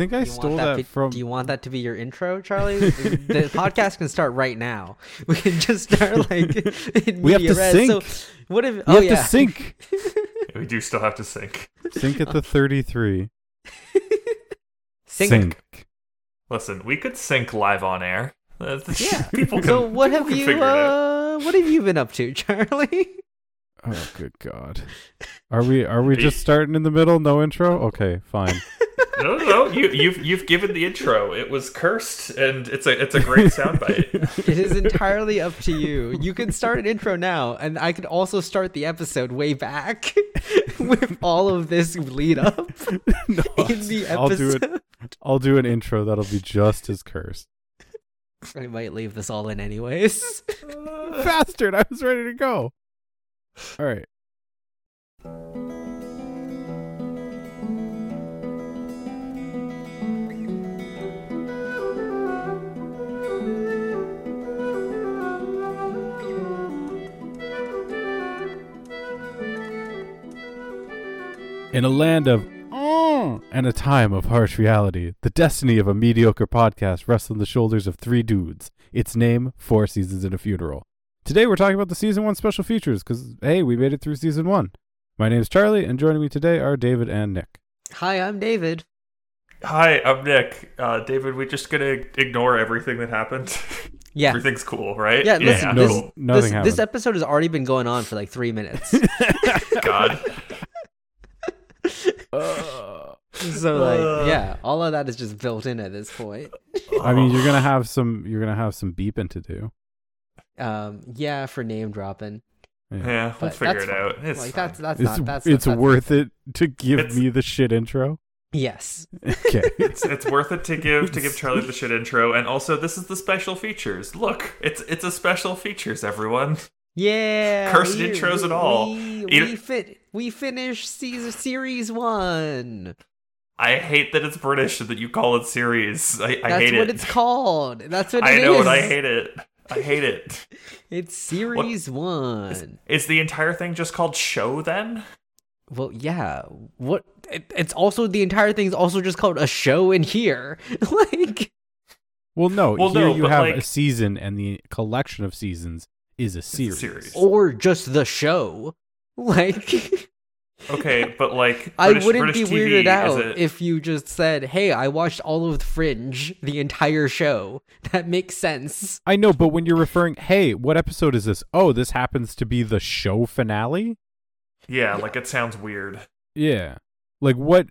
think I Do you stole want that, be- from. Do you want that to be your intro, Charlie? the podcast can start right now. We can just start like in We have to res. sync. So what if? we oh have yeah, to sync. We do still have to sync. sync at the 33. sync. Listen, we could sync live on air. Uh, Yeah. people can, So what have you? figure it out. Uh, what have you been up to, Charlie? Oh, good God. Are we are we just starting in the middle? No intro? Okay, fine. No, no, no. You, you've you've given the intro. It was cursed, and it's a it's a great soundbite. It is entirely up to you. You can start an intro now, and I could also start the episode way back with all of this lead up No, in the I'll do episode. it. I'll do an intro that'll be just as cursed. I might leave this all in anyways. Bastard! I was ready to go. All right. In a land of "Mm," and a time of harsh reality, the destiny of a mediocre podcast rests on the shoulders of three dudes. Its name, Four Seasons and a Funeral. Today we're talking about the season one special features because, hey, we made it through season one. My name's Charlie, and joining me today are David and Nick. Hi, I'm David. Hi, I'm Nick. Uh, David, we're just gonna ignore everything that happened. Yeah. Everything's cool, right? Yeah, listen, no- this, nothing this, happened. this episode has already been going on for like three minutes. God. so like, yeah, all of that is just built in at this point. I mean, you're gonna have some. You're gonna have some beeping to do. Um, yeah, for name dropping. Yeah, we'll figure it fine. out. It's like fine. that's that's It's not that's it's that's, worth it to give It's- me the shit intro. Yes. Okay. it's it's worth it to give to give Charlie the shit intro, and also this is the special features. Look, it's it's a special features, everyone. Yeah. Cursed we- intros and we- all. We, You- we fit we finished season series one. I hate that it's British and that you call it series. I, I hate it. That's what it's called. That's what it is. I it know is. it. I hate it. I hate it. It's series one. Is the entire thing just called show then? Well, yeah. What? It, it's also the entire thing's also just called a show in here. like, Well, no. Well, here no, you but, have a season, and the collection of seasons is a It's a series. series. or just the show. Like, Okay, but like I wouldn't British be TV, weirded out it- if you just said, "Hey, I watched all of Fringe, the entire show." That makes sense. I know, but when you're referring, hey, what episode is this? Oh, this happens to be the show finale. yeah, like it sounds weird. Yeah. Like what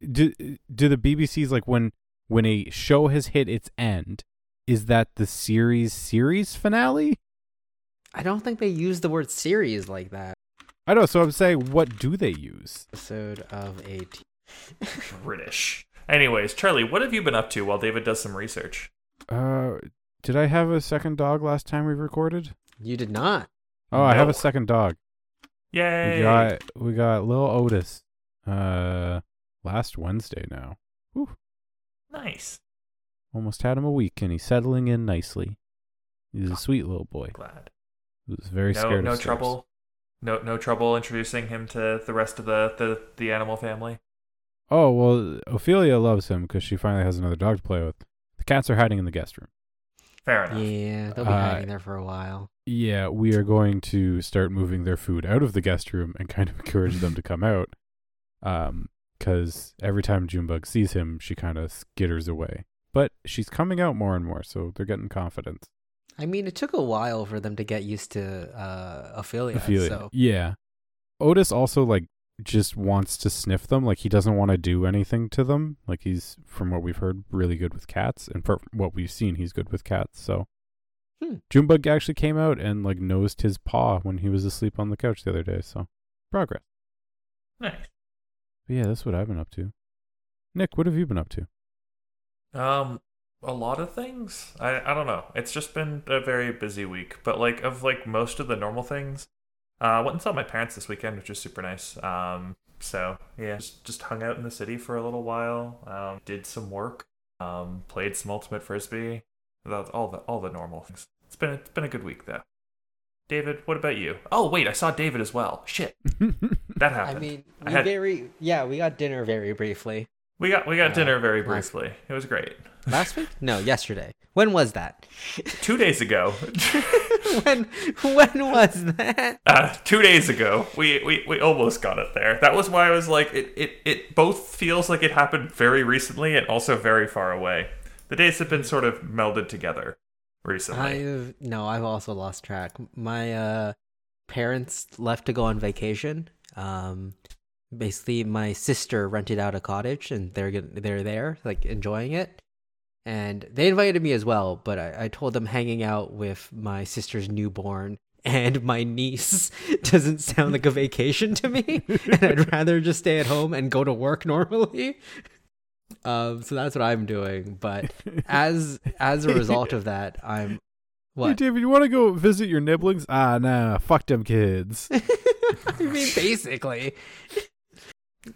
do do the BBC's like when when a show has hit its end, is that the series series finale? I don't think they use the word series like that. I know, so I'm saying what do they use? Episode of a. T- British. Anyways, Charlie, what have you been up to while David does some research? Uh did I have a second dog last time we recorded? you did not. Oh, I have a second dog. Yay! We got we got little Otis uh last Wednesday now. nice. Almost had him a week and he's settling in nicely. He's a sweet little boy. Glad. He was very no, scared no of stairs. trouble. No, no trouble introducing him to the rest of the the, the animal family. Oh well, Ophelia loves him because she finally has another dog to play with. The cats are hiding in the guest room. Fair enough. Yeah, they'll be Uh, hiding there for a while. Yeah, we are going to start moving their food out of the guest room and kind of encourage them to come out. Um, because every time Junebug sees him, she kind of skitters away. But she's coming out more and more, so they're getting confidence. I mean, it took a while for them to get used to uh, Ophelia. Ophelia. So Yeah. Otis also like just wants to sniff them. Like he doesn't want to do anything to them. Like he's from what we've heard really good with cats, and from what we've seen, he's good with cats. So Hmm. Junebug actually came out and like nosed his paw when he was asleep on the couch the other day. So progress. Nice. But yeah, that's what I've been up to. Nick, what have you been up to? Um, a lot of things. I I don't know. It's just been a very busy week. But like of like most of the normal things, uh, I went and saw my parents this weekend, which was super nice. Um, so yeah, just just hung out in the city for a little while. Um, did some work. Um, played some ultimate frisbee. That's all the all the normal things. It's been it's been a good week though. David, what about you? Oh wait, I saw David as well. Shit. that happened. I mean, I we had- very yeah, we got dinner very briefly we got we got uh, dinner very last- briefly. It was great. last week. No, yesterday. When was that? Two days ago, when when was that? uh, two days ago, we, we we almost got it there. That was why I was like, it, it it both feels like it happened very recently and also very far away. The days have been sort of melded together recently. I've no, I've also lost track. My uh parents left to go on vacation. Um basically my sister rented out a cottage and they're they're there like enjoying it. And they invited me as well, but I, I told them hanging out with my sister's newborn and my niece doesn't sound like a vacation to me. and I'd rather just stay at home and go to work normally. Um, so that's what I'm doing. But as as a result of that, I'm Hey, what? David, you want to go visit your nibblings? Ah, nah, fuck them kids. I mean, basically,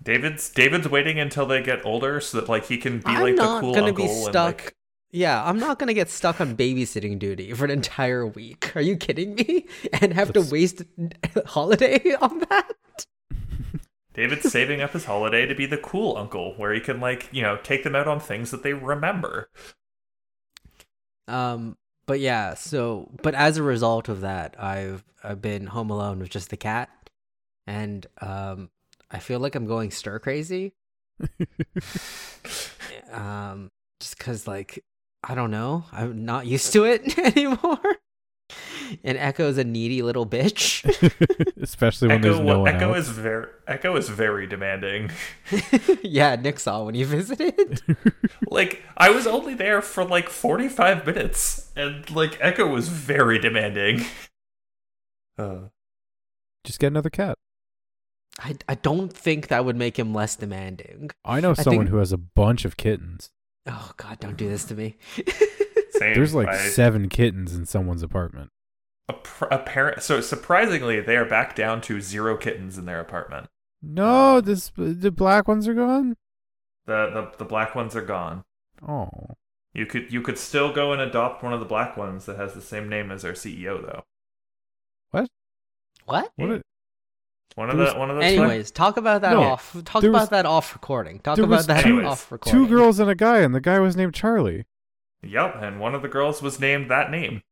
David's David's waiting until they get older so that like he can be I'm like the cool gonna uncle be and like Yeah, I'm not gonna get stuck on babysitting duty for an entire week. Are you kidding me? And have That's- to waste a holiday on that? David's saving up his holiday to be the cool uncle where he can like, you know, take them out on things that they remember. Um, but yeah, so but as a result of that, I've I've been home alone with just the cat, and um, I feel like I'm going stir crazy. um, just because like I don't know, I'm not used to it anymore. And Echo's a needy little bitch. Especially when there's no one Echo else. is very Echo is very demanding. yeah, Nick saw when you visited. like I was only there for like 45 minutes and like Echo was very demanding. Uh, Just get another cat. I I don't think that would make him less demanding. I know I someone think- who has a bunch of kittens. Oh God, don't do this to me. same. There's like I- seven kittens in someone's apartment. a pr- apparent so surprisingly they are back down to zero kittens in their apartment. No, um, this the black ones are gone. The the the black ones are gone. Oh, You could you could still go and adopt one of the black ones that has the same name as our CEO though. what? what? Yeah. A- One of There the one of the Anyways, talk about that No, off. Talk about was- that off recording. Talk about was that two- off recording. Two girls and a guy, and the guy was named Charlie. Yep, and one of the girls was named that name.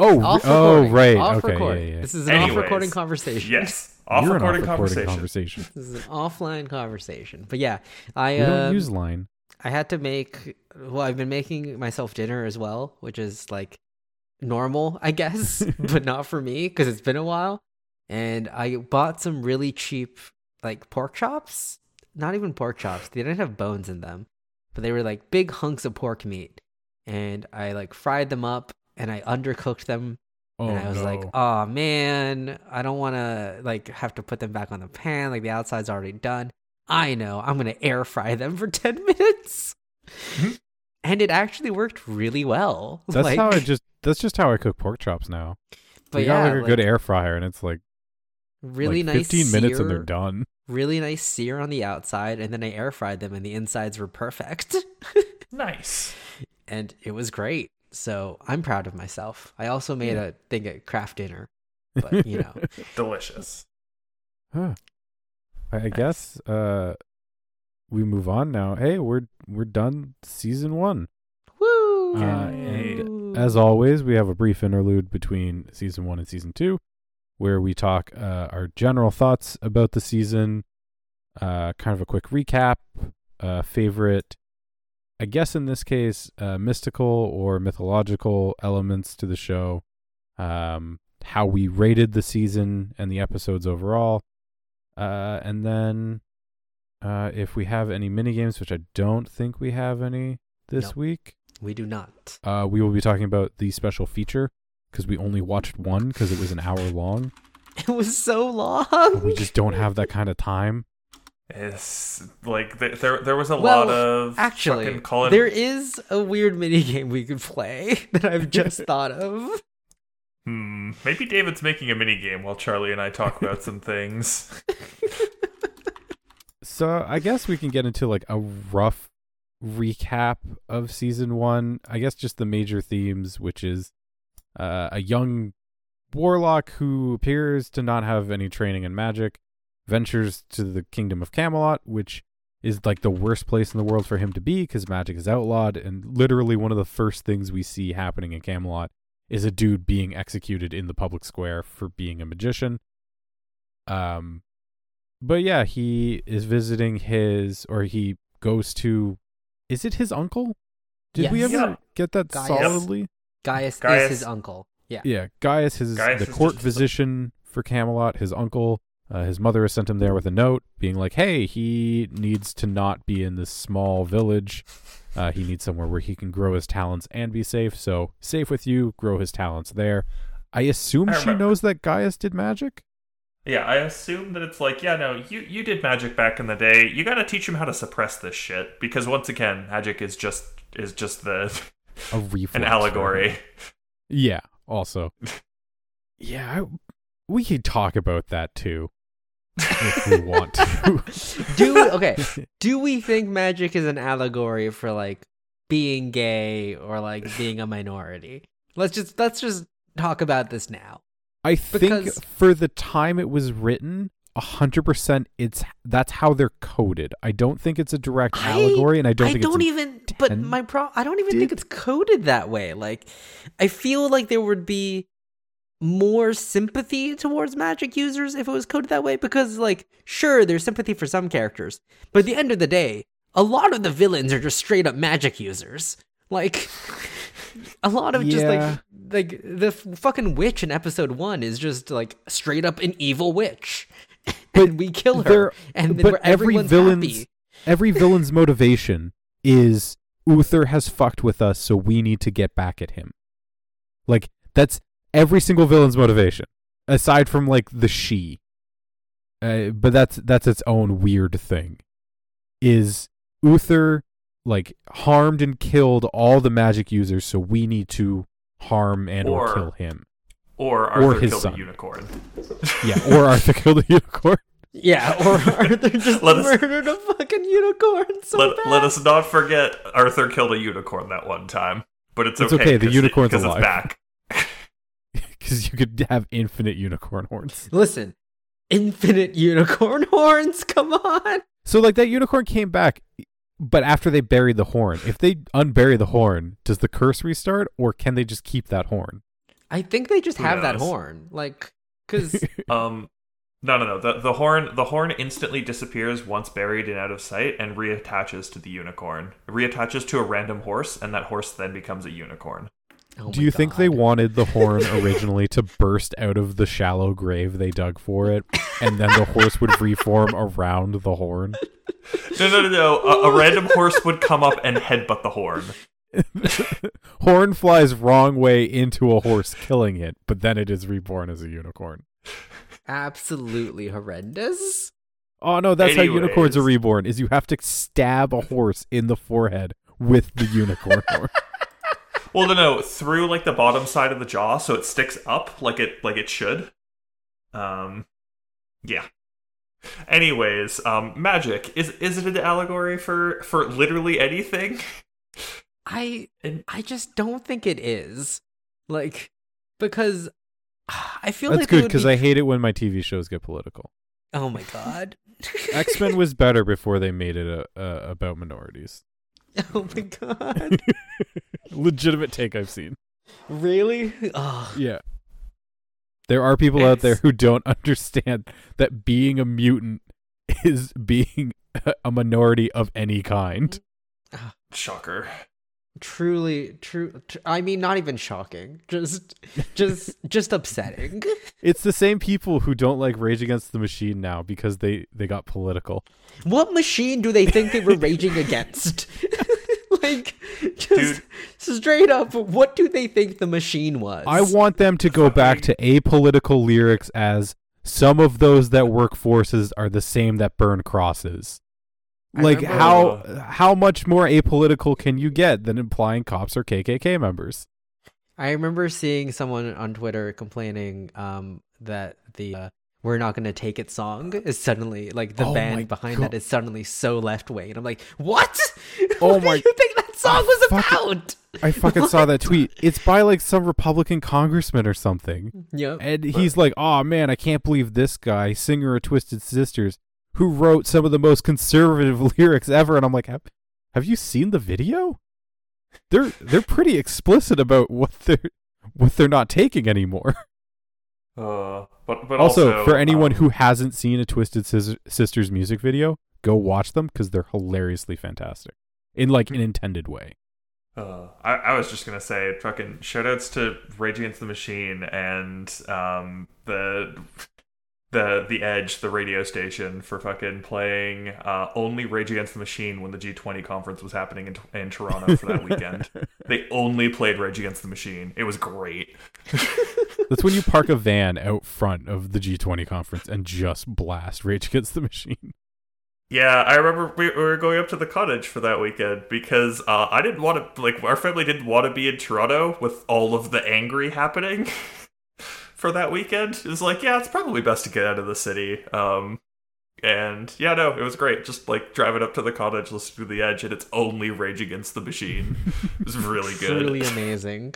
Oh, Off oh, recording. right. Off okay, recording. yeah, yeah. This is an Anyways, off recording conversation. Yes, off You're an recording off-recording conversation. conversation. This is an offline conversation. But yeah, I We don't um, use line. I had to make well, I've been making myself dinner as well, which is like normal, I guess, but not for me because it's been a while. And I bought some really cheap like pork chops. Not even pork chops. They didn't have bones in them, but they were like big hunks of pork meat. And I like fried them up and I undercooked them Oh and I was no. like, "Oh man, I don't want to like have to put them back on the pan. Like the outside's already done. I know. I'm gonna air fry them for ten minutes." Mhm. and it actually worked really well. that's like, how I just. That's just how I cook pork chops now. But we yeah, got like a good air fryer, and it's like really like nice. 15 minutes and they're done. Really nice sear on the outside, and then I air fried them, and the insides were perfect. Nice. and it was great. So I'm proud of myself. I also made Yeah. a thing at craft dinner, but you know, Delicious. Huh. I, I guess uh, we move on now. Hey, we're we're done season one. woo! Uh, and As always, we have a brief interlude between season one and season two, where we talk uh, our general thoughts about the season, uh, kind of a quick recap, uh, favorite, I guess in this case, uh, mystical or mythological elements to the show, um, how we rated the season and the episodes overall, uh, and then uh, if we have any mini games, which I don't think we have any this No. week. we do not. Uh, we will be talking about the special feature because we only watched one because it was an hour long. It was so long. We just don't have that kind of time. It's like th- there there was a Well, lot of Actually, fucking Colin there is a weird mini game we could play that I've just thought of. Hmm. Maybe David's making a mini game while Charlie and I talk about some things. So I guess we can get into like a rough recap of season one. I guess just the major themes, which is uh, a young warlock who appears to not have any training in magic, ventures to the kingdom of Camelot, which is like the worst place in the world for him to be because magic is outlawed. And literally, one of the first things we see happening in Camelot is a dude being executed in the public square for being a magician. Um, but yeah, he is visiting his, or he goes to, is it his uncle? Did we ever Yeah. get that Gaius. solidly? Gaius, Gaius- is his uncle. Yeah. Yeah, Gaius, his Gaius the is court just- physician for Camelot, his uncle. Uh, his mother has sent him there with a note, being like, "Hey, he needs to not be in this small village. Uh, he needs somewhere where he can grow his talents and be safe. So, safe with you. Grow his talents there." I assume I she remember. knows that Gaius did magic. Yeah, I assume that it's like, yeah, no, you you did magic back in the day. You got to teach him how to suppress this shit because once again, magic is just is just the A reflex. an allegory. him. Yeah. Also, yeah, I, we could talk about that too if we want to. Do okay. Do we think magic is an allegory for like being gay or like being a minority? Let's just let's just talk about this now. I think Because- for the time it was written, a hundred percent, it's that's how they're coded. I don't think it's a direct I- allegory, and I don't I don't even. But my pro. I don't even think it's coded that way. Like, I feel like there would be more sympathy towards magic users if it was coded that way. Because, like, sure, there's sympathy for some characters, but at the end of the day, a lot of the villains are just straight up magic users. Like, a lot of just like like the f- fucking witch in episode one is just like straight up an evil witch. But and we kill her, and but we're- every villain's happy. every villain's motivation is Uther has fucked with us, so we need to get back at him. Like that's every single villain's motivation, aside from like the she. Uh, but that's that's its own weird thing. Is Uther like harmed and killed all the magic users, so we need to harm and or, Or- kill him? Or Arthur his killed son. a unicorn. Yeah, or Arthur killed a unicorn. Yeah, or Arthur just Let us- murdered a fucking unicorn so let, bad. let us not forget Arthur killed a unicorn that one time. But it's, It's okay. okay, the 'cause- unicorn's 'cause alive. It's back. Because you could have infinite unicorn horns. Listen, infinite unicorn horns. Come on. So like that unicorn came back, but after they buried the horn. If they unbury the horn, does the curse restart, or can they just keep that horn? I think they just Who have that horn, like, because Um, no, no, no. The the horn the horn instantly disappears once buried and out of sight, and reattaches to the unicorn. It reattaches to a random horse, and that horse then becomes a unicorn. oh Do my you think they wanted the horn originally to burst out of the shallow grave they dug for it, and then the horse would reform around the horn? No, no, no, no. A, a random horse would come up and headbutt the horn. horn flies wrong way into a horse, killing it, but then it is reborn as a unicorn. absolutely horrendous? Oh no, that's how unicorns are reborn. Is you have to stab a horse in the forehead with the unicorn horn. Well, no, no, through like the bottom side of the jaw, so it sticks up like it like it should. Um, yeah. Anyways, um, magic is is it an allegory for for literally anything? I And- I just don't think it is, like, because I feel That's like good because I hate it when my TV shows get political. Oh my god. X Men was better before they made it a, a, about minorities. oh my god. Legitimate take I've seen. really? Oh. Yeah. There are people out there who don't understand that being a mutant is being a minority of any kind. Shocker. Truly, true. Tr- I mean, not even shocking. Just, just, just upsetting. It's the same people who don't like Rage Against the Machine now because they they got political. What machine do they think they were raging against? like, just straight up, what do they think the machine was? I want them to go back to apolitical lyrics as some of those that work forces are the same that burn crosses. I Like remember- how how much more apolitical can you get than implying cops are KKK members? I remember seeing someone on Twitter complaining um, that the uh, "We're Not Gonna Take It" song is suddenly like the Oh band behind God. that is suddenly so left wing, and I'm like, what? Oh what my- Do you think that song was fuck- about. I fucking saw that tweet. It's by like some Republican congressman or something. Yep. And he's like, "Oh man, I can't believe this guy, singer of Twisted Sisters, who wrote some of the most conservative lyrics ever." And I'm like, "Have, have you seen the video? They're they're pretty explicit about what they're what they're not taking anymore." Uh, but but also, also, for anyone um, who hasn't seen a Twisted Sis- Sisters music video, go watch them because they're hilariously fantastic in like an intended way. Uh, I, I was just gonna say, fucking shoutouts to Rage Against the Machine and um the the the Edge, the radio station, for fucking playing uh, only Rage Against the Machine when the G20 conference was happening in, in Toronto for that weekend. they only played Rage Against the Machine. It was great. That's when you park a van out front of the G20 conference and just blast Rage Against the Machine. Yeah, I remember we, we were going up to the cottage for that weekend because uh, I didn't want to like our family didn't want to be in Toronto with all of the angry happening for that weekend. It was like, yeah, it's probably best to get out of the city. Um, and yeah, no, it was great. Just like driving up to the cottage, listening to the Edge, and it's only Rage Against the Machine. It was really good. Really amazing.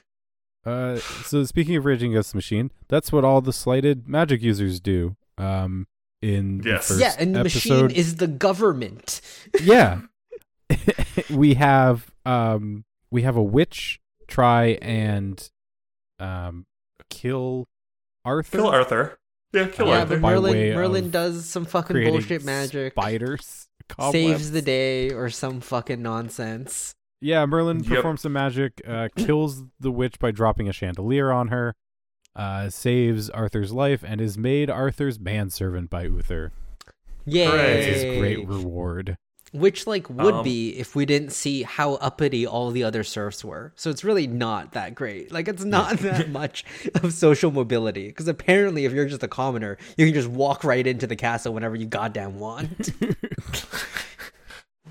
Uh, so speaking of Rage Against the Machine, that's what all the slighted magic users do. Um, in Yes. the first yeah, and the episode. machine is the government. yeah, we have um we have a witch try and um kill Arthur. Kill Arthur. Yeah, kill yeah, Arthur. but Merlin Merlin does some fucking bullshit magic. Spiders. Cobwebs. Saves the day or some fucking nonsense. Yeah, Merlin Yep. performs some magic, uh, kills the witch by dropping a chandelier on her, uh, saves Arthur's life, and is made Arthur's manservant by Uther. Yay! Hooray. His great reward. Which like would Um, be if we didn't see how uppity all the other serfs were. So it's really not that great. Like it's not that much of social mobility. Because apparently, if you're just a commoner, you can just walk right into the castle whenever you goddamn want.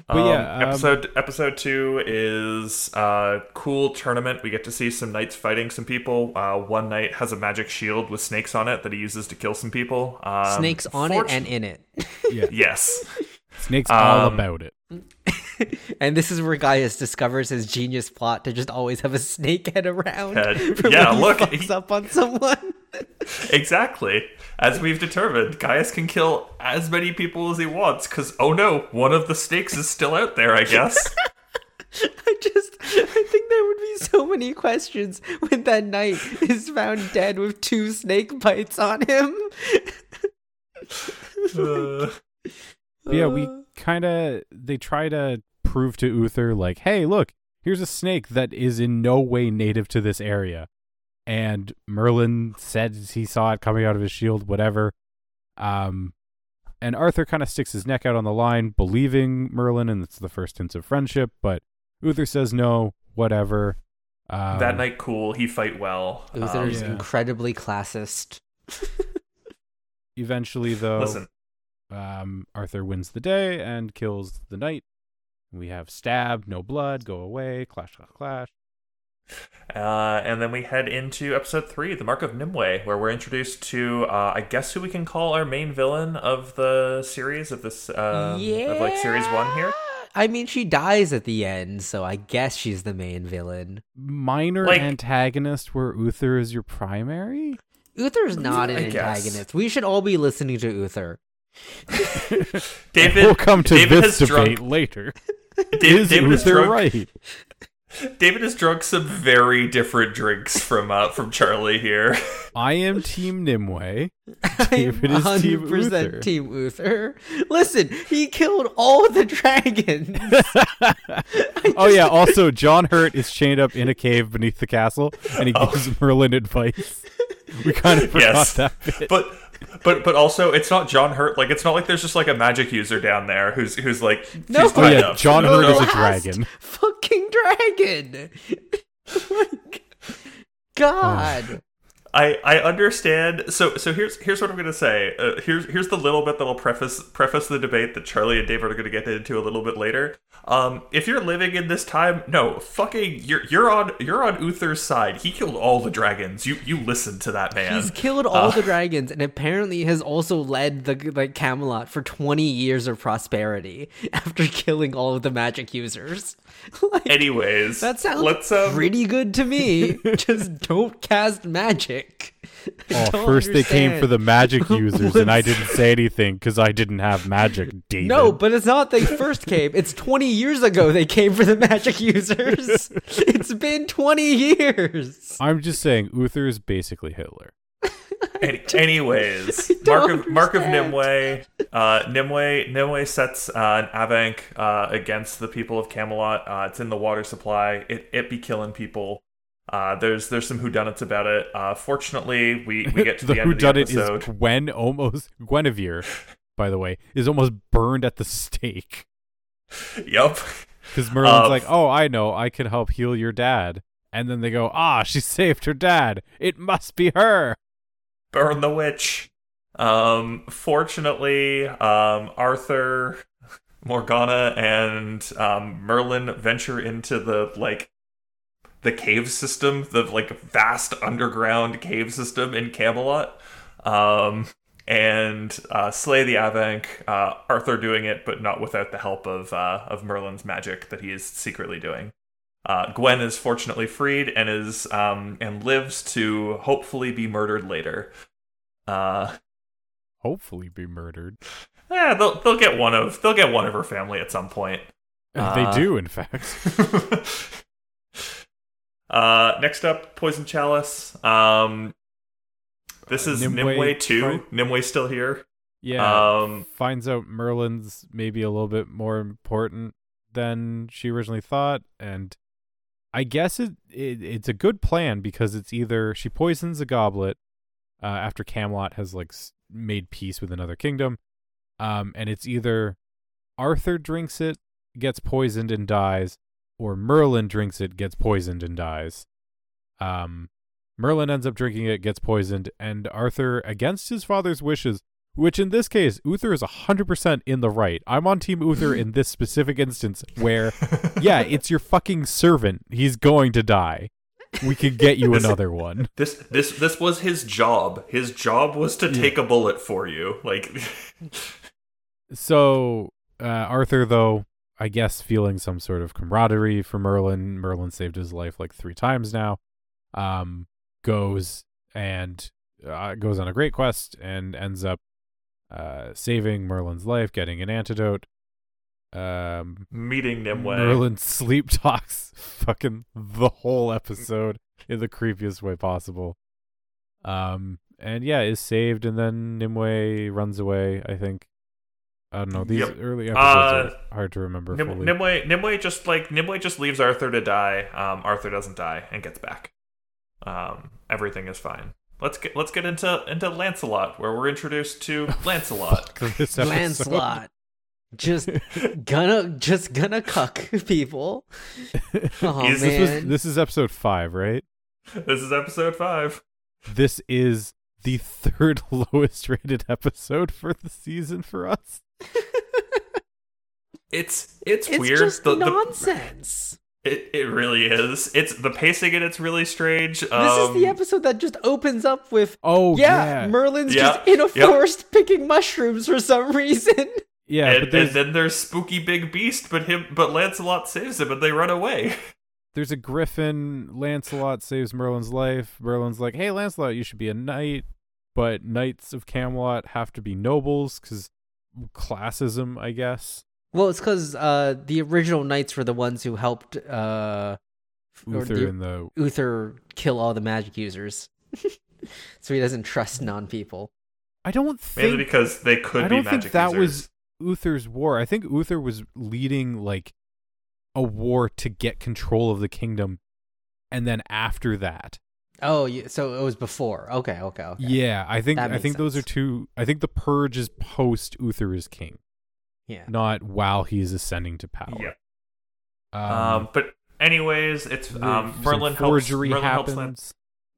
But Um, yeah, um, episode episode two is uh cool tournament. We get to see some knights fighting some people. Uh, one knight has a magic shield with snakes on it that he uses to kill some people. Um, Snakes on it and in it. Yeah, yes, Snake's all Um, about it. and this is where Gaius discovers his genius plot to just always have a snake head around. Head. for Yeah, when he look, fucks he- up on someone. exactly. As we've determined, Gaius can kill as many people as he wants. Because oh no, one of the snakes is still out there. I guess. I just, I think there would be so many questions when that knight is found dead with two snake bites on him. Uh, But yeah, we kind of they try to prove to Uther like, hey, look, here's a snake that is in no way native to this area, and Merlin said he saw it coming out of his shield, whatever. Um, and Arthur kind of sticks his neck out on the line, believing Merlin, and it's the first hints of friendship. But Uther says no, whatever. Um, that night, cool. He fight well. Uther's yeah. incredibly classist. Eventually, though, Listen, um, Arthur wins the day and kills the knight. We have stab, no blood, go away, clash, clash, clash. Uh, and then we head into episode three, the Mark of Nimueh, where we're introduced to, uh, I guess, who we can call our main villain of the series of this, um, of like series one here. I mean, she dies at the end, so I guess she's the main villain. minor Like- antagonist where Uther is your primary? Uther's not an I guess. antagonist. We should all be listening to Uther. David, we'll come to David this debate drunk, later. David, is David has Uther drunk, right? David has drunk some very different drinks from uh, from Charlie here. I am Team Nimueh. I'm David is Team 100% Uther. Team Uther. Listen, he killed all the dragons. oh yeah. Also, John Hurt is chained up in a cave beneath the castle, and he Oh. gives Merlin advice. We kind of forgot Yes. that bit. but but but also it's not John Hurt. Like it's not like there's just like a magic user down there who's who's like No. she's Oh yeah, up. John Hurt no, is a dragon. Fucking dragon. Oh like, God. I I understand. So so here's here's what I'm gonna say. Uh, here's here's the little bit that'll preface preface the debate that Charlie and David are gonna get into a little bit later. Um, if you're living in this time, no, fucking, you're you're on you're on Uther's side. He killed all the dragons. You you listen to that man. He's killed all Uh, the dragons and apparently has also led the like Camelot for 20 years of prosperity after killing all of the magic users. like, Anyways, that sounds let's um, pretty good to me. Just don't cast magic. I Oh, don't first they came for the magic users, and I didn't say anything because I didn't have magic. David. No, but it's not they first came. It's 20 years ago they came for the magic users. it's been 20 years. I'm just saying Uther is basically Hitler. Any- anyways, Mark of Mark of understand. Nimueh, uh, Nimueh Nimueh sets uh, an Afanc uh, against the people of Camelot. Uh, it's in the water supply. It it be killing people. Uh, there's there's some whodunits about it. Uh, fortunately, we, we get to the, the end of the whodunit is episode. Gwen almost Guinevere, by the way, is almost burned at the stake Yep. because Merlin's Uh, like, "Oh, I know, I can help heal your dad," and then they go, "Ah, she saved her dad. It must be her." burn the witch. Um, fortunately, um, Arthur, Morgana, and um, Merlin venture into the like the cave system, the like vast underground cave system in Camelot, um, and uh, slay the Afanc. Uh, Arthur doing it, but not without the help of uh, of Merlin's magic that he is secretly doing. Uh, Gwen is fortunately freed and is um, and lives to hopefully be murdered later. Uh, Hopefully, be murdered. yeah, they'll they'll get one of they'll get one of her family at some point. Uh, they do, in fact. uh, next up, Poison Chalice. Um, this is Nimueh Nimueh, two. tried- Nimueh still here. Yeah. Um, finds out Merlin's maybe a little bit more important than she originally thought, and I guess it, it it's a good plan because it's either she poisons a goblet uh, after Camelot has like made peace with another kingdom, um, and it's either Arthur drinks it, gets poisoned and dies, or Merlin drinks it, gets poisoned and dies. Um, Merlin ends up drinking it, gets poisoned, and Arthur, against his father's wishes, which in this case, Uther is 100% in the right. I'm on Team Uther in this specific instance where, yeah, it's your fucking servant. He's going to die. We could get you This- another one. This this this was his job. His job was to take a bullet for you. Like So, uh, Arthur, though, I guess feeling some sort of camaraderie for Merlin, Merlin saved his life like three times now, um, goes and uh, goes on a great quest and ends up uh, saving Merlin's life, getting an antidote. Um, meeting Nimueh. Merlin sleep talks fucking the whole episode in the creepiest way possible. Um, and yeah, is saved, and then Nimueh runs away. I think. I don't know. These Yep. early episodes Uh, are hard to remember Nim- fully. Nimueh, Nimueh just like Nimueh just leaves Arthur to die. Um, Arthur doesn't die and gets back. Um, everything is fine. Let's get let's get into into Lancelot, where we're introduced to Lancelot. This. Lancelot. Just gonna just gonna cuck people. Oh He's- This man. was this is episode five, right? this is episode five. This is the third lowest rated episode for the season for us. It's it's, it's weird. just The- the- nonsense. it it really is. It's the pacing in it's really strange. this Um, is the episode that just opens up with Oh yeah, yeah, Merlin's Yeah, just in a yep. forest picking mushrooms for some reason. yeah. and, but there's and then there's spooky big beast, but him but Lancelot saves him and they run away. there's a griffin. Lancelot saves Merlin's life. Merlin's like, "Hey, Lancelot, you should be a knight." But knights of Camelot have to be nobles because classism, I guess. Well, it's because uh, the original knights were the ones who helped uh, Uther the- and the Uther kill all the magic users, so he doesn't trust non-people. I don't Mainly because they could I be don't magic think that users. was Uther's war. I think Uther was leading like a war to get control of the kingdom, and then after that, Oh, yeah, so it was before. Okay, okay, okay. yeah, I think That I makes think those are sense. two. I think the purge is post Uther is king, yeah. not while he's ascending to power. Yep. Um, Um, but anyways, it's the- um, some Merlin helps. forgery Merlin helps Lan-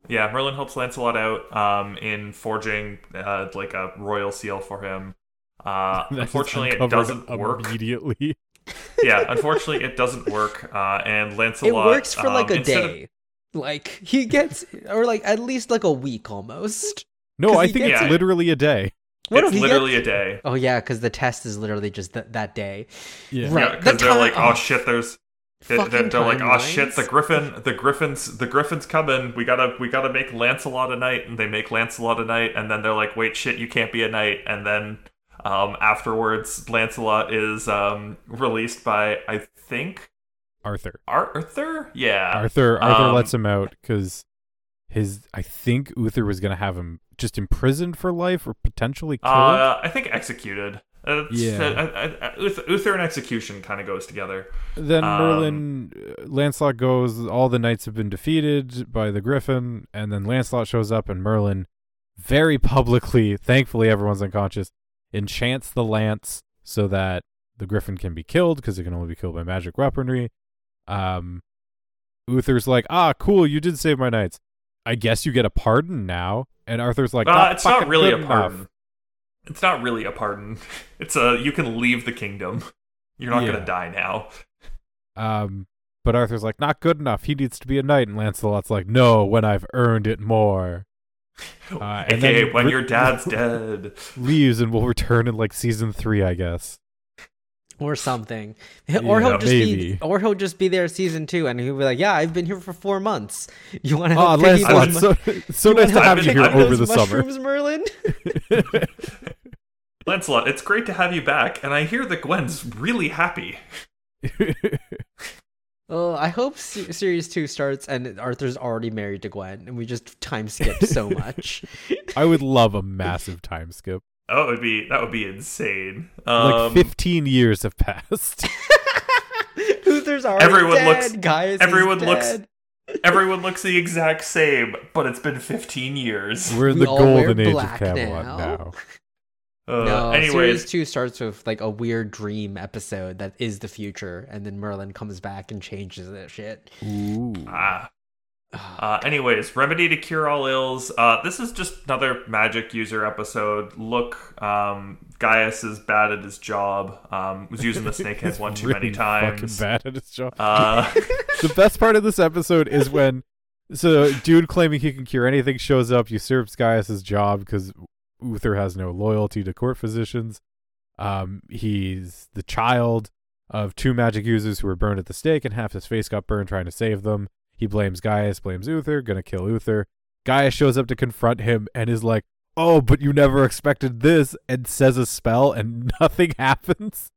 Yeah, Merlin helps Lancelot out um, in forging uh, like a royal seal for him. Uh, That is unfortunately, it uncovered doesn't work. immediately. yeah, unfortunately, it doesn't work. Uh, and It Lancelot works for like um, a instead of- day. Like he gets, or like at least like a week almost. No, I think gets it's it- literally a day. What it's literally gets- a day. Oh yeah, because the test is literally just th- that day. Yeah. Right. Yeah, because the they're time- like, oh oh, shit, there's. They're, they're like, oh shit, the griffin, the griffin's, the griffin's coming. We gotta, we gotta make Lancelot a knight, and they make Lancelot a knight, and then they're like, wait, shit, you can't be a knight, and then, um, afterwards, Lancelot is um released by, I think, Arthur. Arthur. Yeah, Arthur Arthur Um, lets him out because his I think Uther was gonna have him just imprisoned for life or potentially killed. Uh, I think executed. Uh, Yeah. uh, uh, uh, Uther, Uther and execution kind of goes together. then um, Merlin uh, Lancelot goes, all the knights have been defeated by the Griffin, and then Lancelot shows up and Merlin very publicly, thankfully everyone's unconscious, enchants the lance so that the Griffin can be killed because it can only be killed by magic weaponry. Um Uther's like, ah, cool, you did save my knights. I guess you get a pardon now. And Arthur's like, uh, it's not really a pardon. enough." It's not really a pardon. It's a you can leave the kingdom. You're not Yeah. gonna die now. Um, but Arthur's like, not good enough. He needs to be a knight. And Lancelot's like, no, when I've earned it more. Uh, and AKA then when re- your dad's dead. Leaves and we'll return in like season three, I guess. Or something. or he'll just maybe. be, or he'll just be there season two, and he'll be like, "Yeah, I've been here for four months. You want to Oh, ah, help pay me Lancelot, those so, so you nice to have I've you here over those the summer. Merlin." Lancelot, it's great to have you back, and I hear that Gwen's really happy. Oh, I hope se- series two starts and Arthur's already married to Gwen, and we just time skip so much. I would love a massive time skip. Oh, it would be that would be insane. Like Um, 15 years have passed. Uther's already Everyone dead. looks- Guys, everyone he's looks- dead. everyone looks the exact same, but it's been 15 years. We're in the all wear golden age of Camelot now. now. Uh, no, anyways, series two starts with like a weird dream episode that is the future, and then Merlin comes back and changes that shit. Ooh. ah, Uh, anyways, remedy to cure all ills. Uh, this is just another magic user episode. Look, um, Gaius is bad at his job. Um, was using the snakehead one too really many times. Fucking bad at his job. Uh, the best part of this episode is when so dude claiming he can cure anything shows up, usurps Gaius's job because Uther has no loyalty to court physicians. Um, he's the child of two magic users who were burned at the stake, and half his face got burned trying to save them. He blames Gaius, blames Uther, gonna kill Uther. Gaius shows up to confront him and is like, "Oh, but you never expected this," and says a spell, and nothing happens.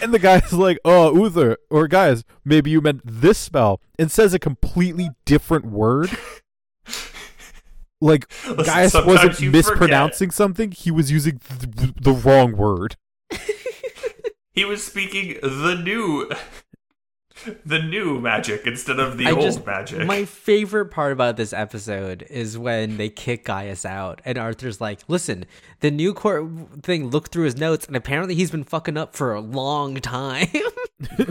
And the guy's like, "Oh, Uther or Gaius, maybe you meant this spell," and says a completely different word. Like Listen, Gaius wasn't mispronouncing something; he was using th- the wrong word. he was speaking the new, the new magic instead of the I old just magic. my favorite part about this episode is when they kick Gaius out, and Arthur's like, "Listen, the new court thing looked through his notes, and apparently he's been fucking up for a long time."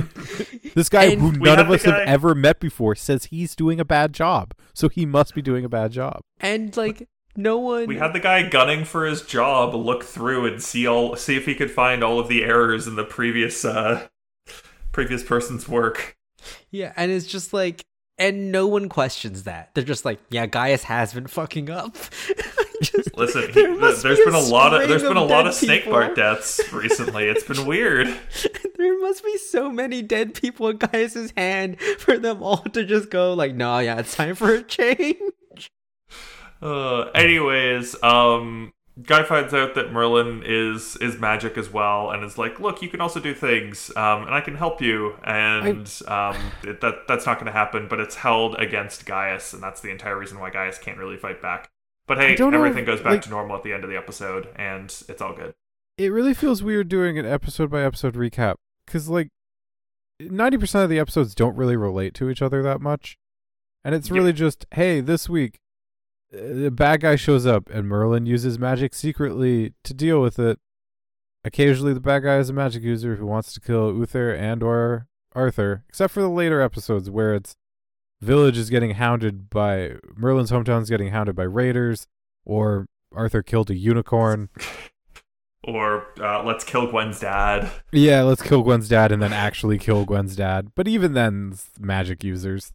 This guy, And who none of us guy- have ever met before, says he's doing a bad job, so he must be doing a bad job. and like, no one. we had the guy gunning for his job look through and see all see if he could find all of the errors in the previous uh previous person's work. Yeah, and it's just like, and no one questions that. They're just like, yeah, Gaius has been fucking up. Just- Listen, he, there there's be been a lot of there's been a lot of snake bart deaths recently. It's been weird. there must be so many dead people in Gaius's hand for them all to just go like, no, yeah, it's time for a change. Uh, anyways, um, guy finds out that Merlin is is magic as well, and is like, "Look, you can also do things, um, and I can help you." And um, it, that that's not going to happen, but it's held against Gaius, and that's the entire reason why Gaius can't really fight back. But hey, I everything if- goes back like- to normal at the end of the episode, and it's all good. It really feels weird doing an episode by episode recap because, like, ninety percent of the episodes don't really relate to each other that much, and it's really just, hey, this week the bad guy shows up and Merlin uses magic secretly to deal with it. Occasionally, the bad guy is a magic user who wants to kill Uther and or Arthur, except for the later episodes where it's village is getting hounded by Merlin's hometown is getting hounded by raiders, or Arthur killed a unicorn. Or uh, let's kill Gwen's dad. Yeah, let's kill Gwen's dad and then actually kill Gwen's dad. But even then, magic users.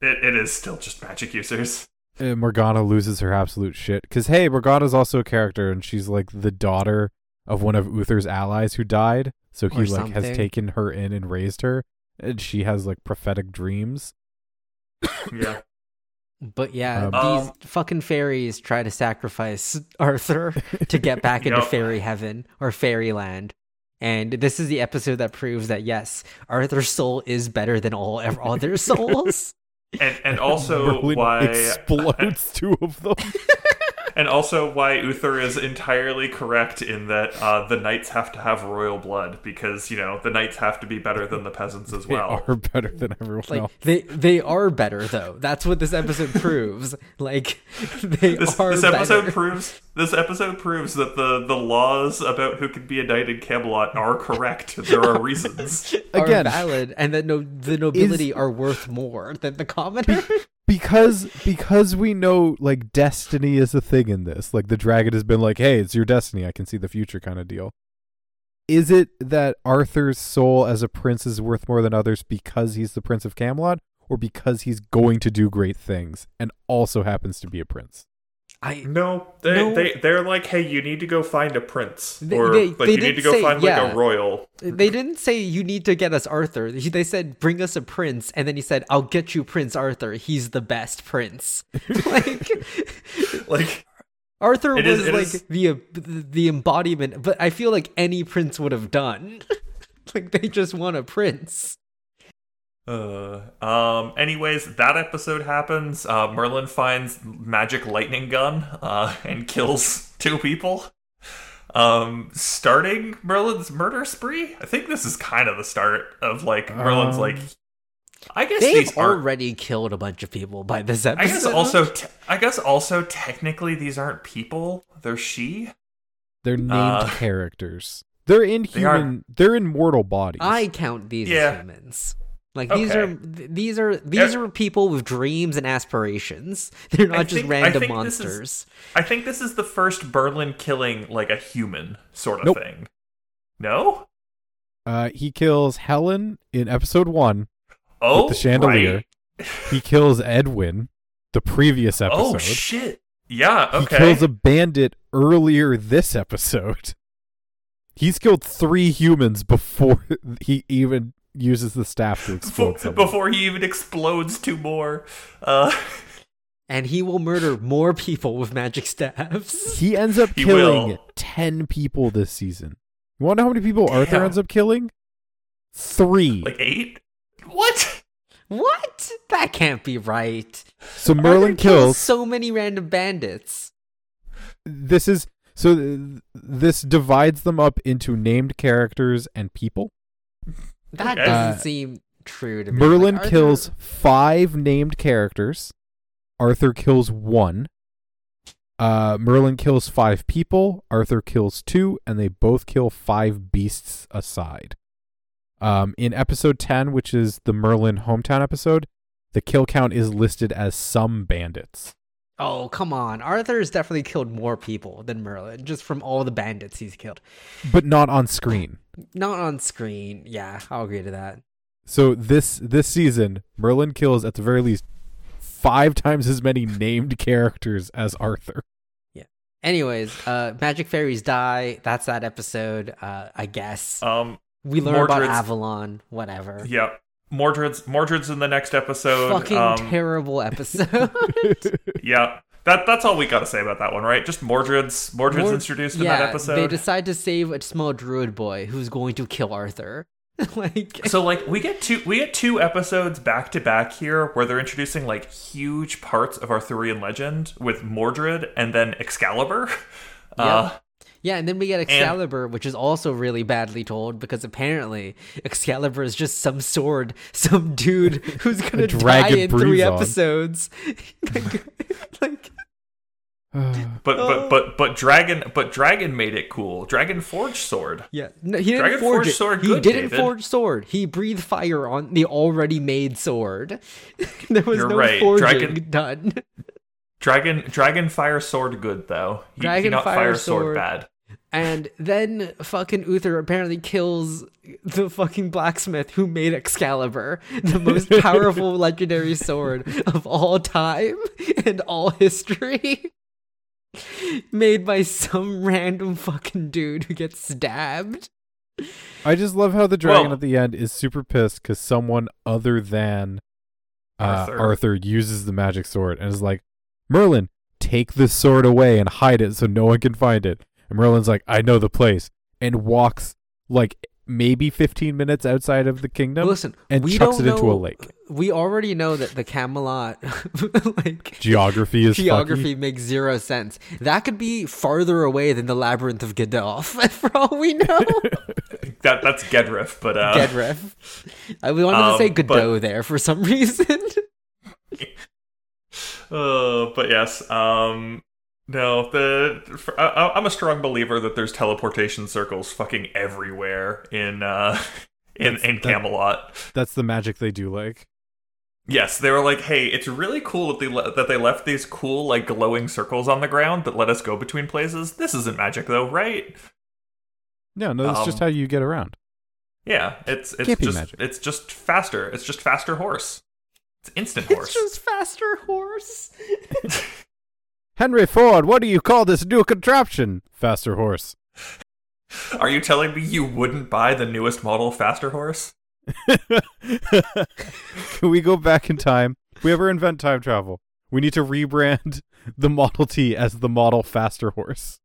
It, it is still just magic users. Uh, Morgana loses her absolute shit. Because, hey, Morgana's also a character, and she's like the daughter of one of Uther's allies who died. So he Or like has taken her in and raised her. And she has like prophetic dreams. Yeah. But yeah, Um, these Um, fucking fairies try to sacrifice Arthur to get back into Yup. fairy heaven or fairyland. And this is the episode that proves that yes, Arthur's soul is better than all ev- other souls. And and also Merlin why explodes two of them. and also why Uther is entirely correct in that uh, the knights have to have royal blood because you know the knights have to be better than the peasants as They well. are better than everyone like else. they they are better though. That's what this episode proves. Like they This, are this episode better. proves this episode proves that the, the laws about who can be a knight in Camelot are correct. There are reasons. are Again, valid and that no the nobility are worth more than the commoner. Because because we know like destiny is a thing in this like the dragon has been like hey it's your destiny i can see the future kind of deal. Is it that arthur's soul as a prince is worth more than others because he's the prince of camelot or because he's going to do great things and also happens to be a prince I No, they, No. they they're like, hey, you need to go find a prince, They- or they- like they you need to go say- find like a royal. They didn't say you need to get us Arthur. They said bring us a prince, and then he said, "I'll get you Prince Arthur. He's the best prince." like Like Arthur was is- like is- the the embodiment, but I feel like any prince would have done. like they just want a prince. Uh, um. Anyways, that episode happens. Uh, Merlin finds magic lightning gun. Uh, and kills two people. Um, starting Merlin's murder spree. I think this is kind of the start of like Merlin's Um, like. I guess They've these already killed a bunch of people by this episode. I guess also. Te- I guess also technically these aren't people. They're she. they're named Uh, characters they're in They are- human they're in mortal bodies I count these Yeah. as humans. Like these are these are these are people with dreams and aspirations. They're not I just think- I random is- monsters. I think this is the first Merlin killing like a human sort of Nope. thing. No? uh he kills helen in episode one Oh, the chandelier. right. he kills edwin the previous episode Oh shit. Yeah, okay. He okay. kills a bandit earlier this episode. He's killed three humans before he even uses the staff to explode before, before he even explodes two more. Uh And he will murder more people with magic staffs. He ends up He killing will. 10 people this season. You want to know how many people Arthur ends up killing? Three. like 8? What? What? That can't be right. so Merlin Arthur kills kills. so many random bandits. This is. So th- this divides them up into named characters and people. That Okay. doesn't Uh, seem true to me. Merlin Like, Arthur- kills five named characters. Arthur kills one. Uh, Merlin kills five people. Arthur kills two, and they both kill five beasts aside. Um, in episode 10, which is the Merlin hometown episode, the kill count is listed as some bandits. Oh, come on. Arthur has definitely killed more people than Merlin, just from all the bandits he's killed. but not on screen. Not on screen. Yeah, I'll agree to that. So this this season, Merlin kills at the very least five times as many named characters as Arthur. Yeah. Anyways, uh, magic fairies die. That's that episode. Uh, I guess Um we learn about Avalon. Whatever. yeah. Mordred's Mordred's in the next episode. Fucking um, terrible episode. Yeah. That that's all we got to say about that one, right? Just Mordred's Mordred's Mord- introduced in that episode. they decide to save a small druid boy who's going to kill Arthur. like, so like we get two we get two episodes back to back here where they're introducing like huge parts of Arthurian legend with Mordred and then Excalibur. Uh, yeah, and then we get Excalibur, which is also really badly told because apparently Excalibur is just some sword, some dude who's gonna die dragon in three on. episodes. like, like, But but oh. but but dragon but dragon made it cool. Dragon forged sword. Yeah, no, he didn't Dragon forge forged sword he good, didn't David. forge sword. He breathed fire on the already made sword. there was You're no right. forging Dragon- done. Dragon dragon fire sword good though. He, he Dragon not fire fire, sword, sword. bad. And then fucking Uther apparently kills the fucking blacksmith who made Excalibur, the most powerful legendary sword of all time and all history. Made by some random fucking dude who gets stabbed. I just love how the dragon Well- at the end is super pissed because someone other than uh, Arthur. Arthur. uses the magic sword and is like, Merlin, take this sword away and hide it so no one can find it. And Merlin's like, I know the place, and walks like maybe 15 minutes outside of the kingdom Listen, and we chucks don't it into a lake. We already know that the Camelot like Geography is geography fucky. makes zero sense. That could be farther away than the labyrinth of Gadolf, for all we know. That that's Gedriff, but uh Gedref. I we wanted to um, say but- there for some reason. Uh, but yes, um, no, the I, I'm a strong believer that there's teleportation circles fucking everywhere in uh in That's- in that- Camelot. That's the magic they do like. Yes, they were like, "Hey, it's really cool that they le- that they left these cool like glowing circles on the ground that let us go between places. This isn't magic though, right? No, no, that's just Um, how you get around. Yeah, it's it's just magic. it's just faster. It's just faster horse. It's instant horse. it's just faster horse. Henry Ford, what do you call this new contraption? Faster horse. Are you telling me you wouldn't buy the newest model faster horse? Can we go back in time? If we ever invent time travel, we need to rebrand the Model T as the Model Faster Horse.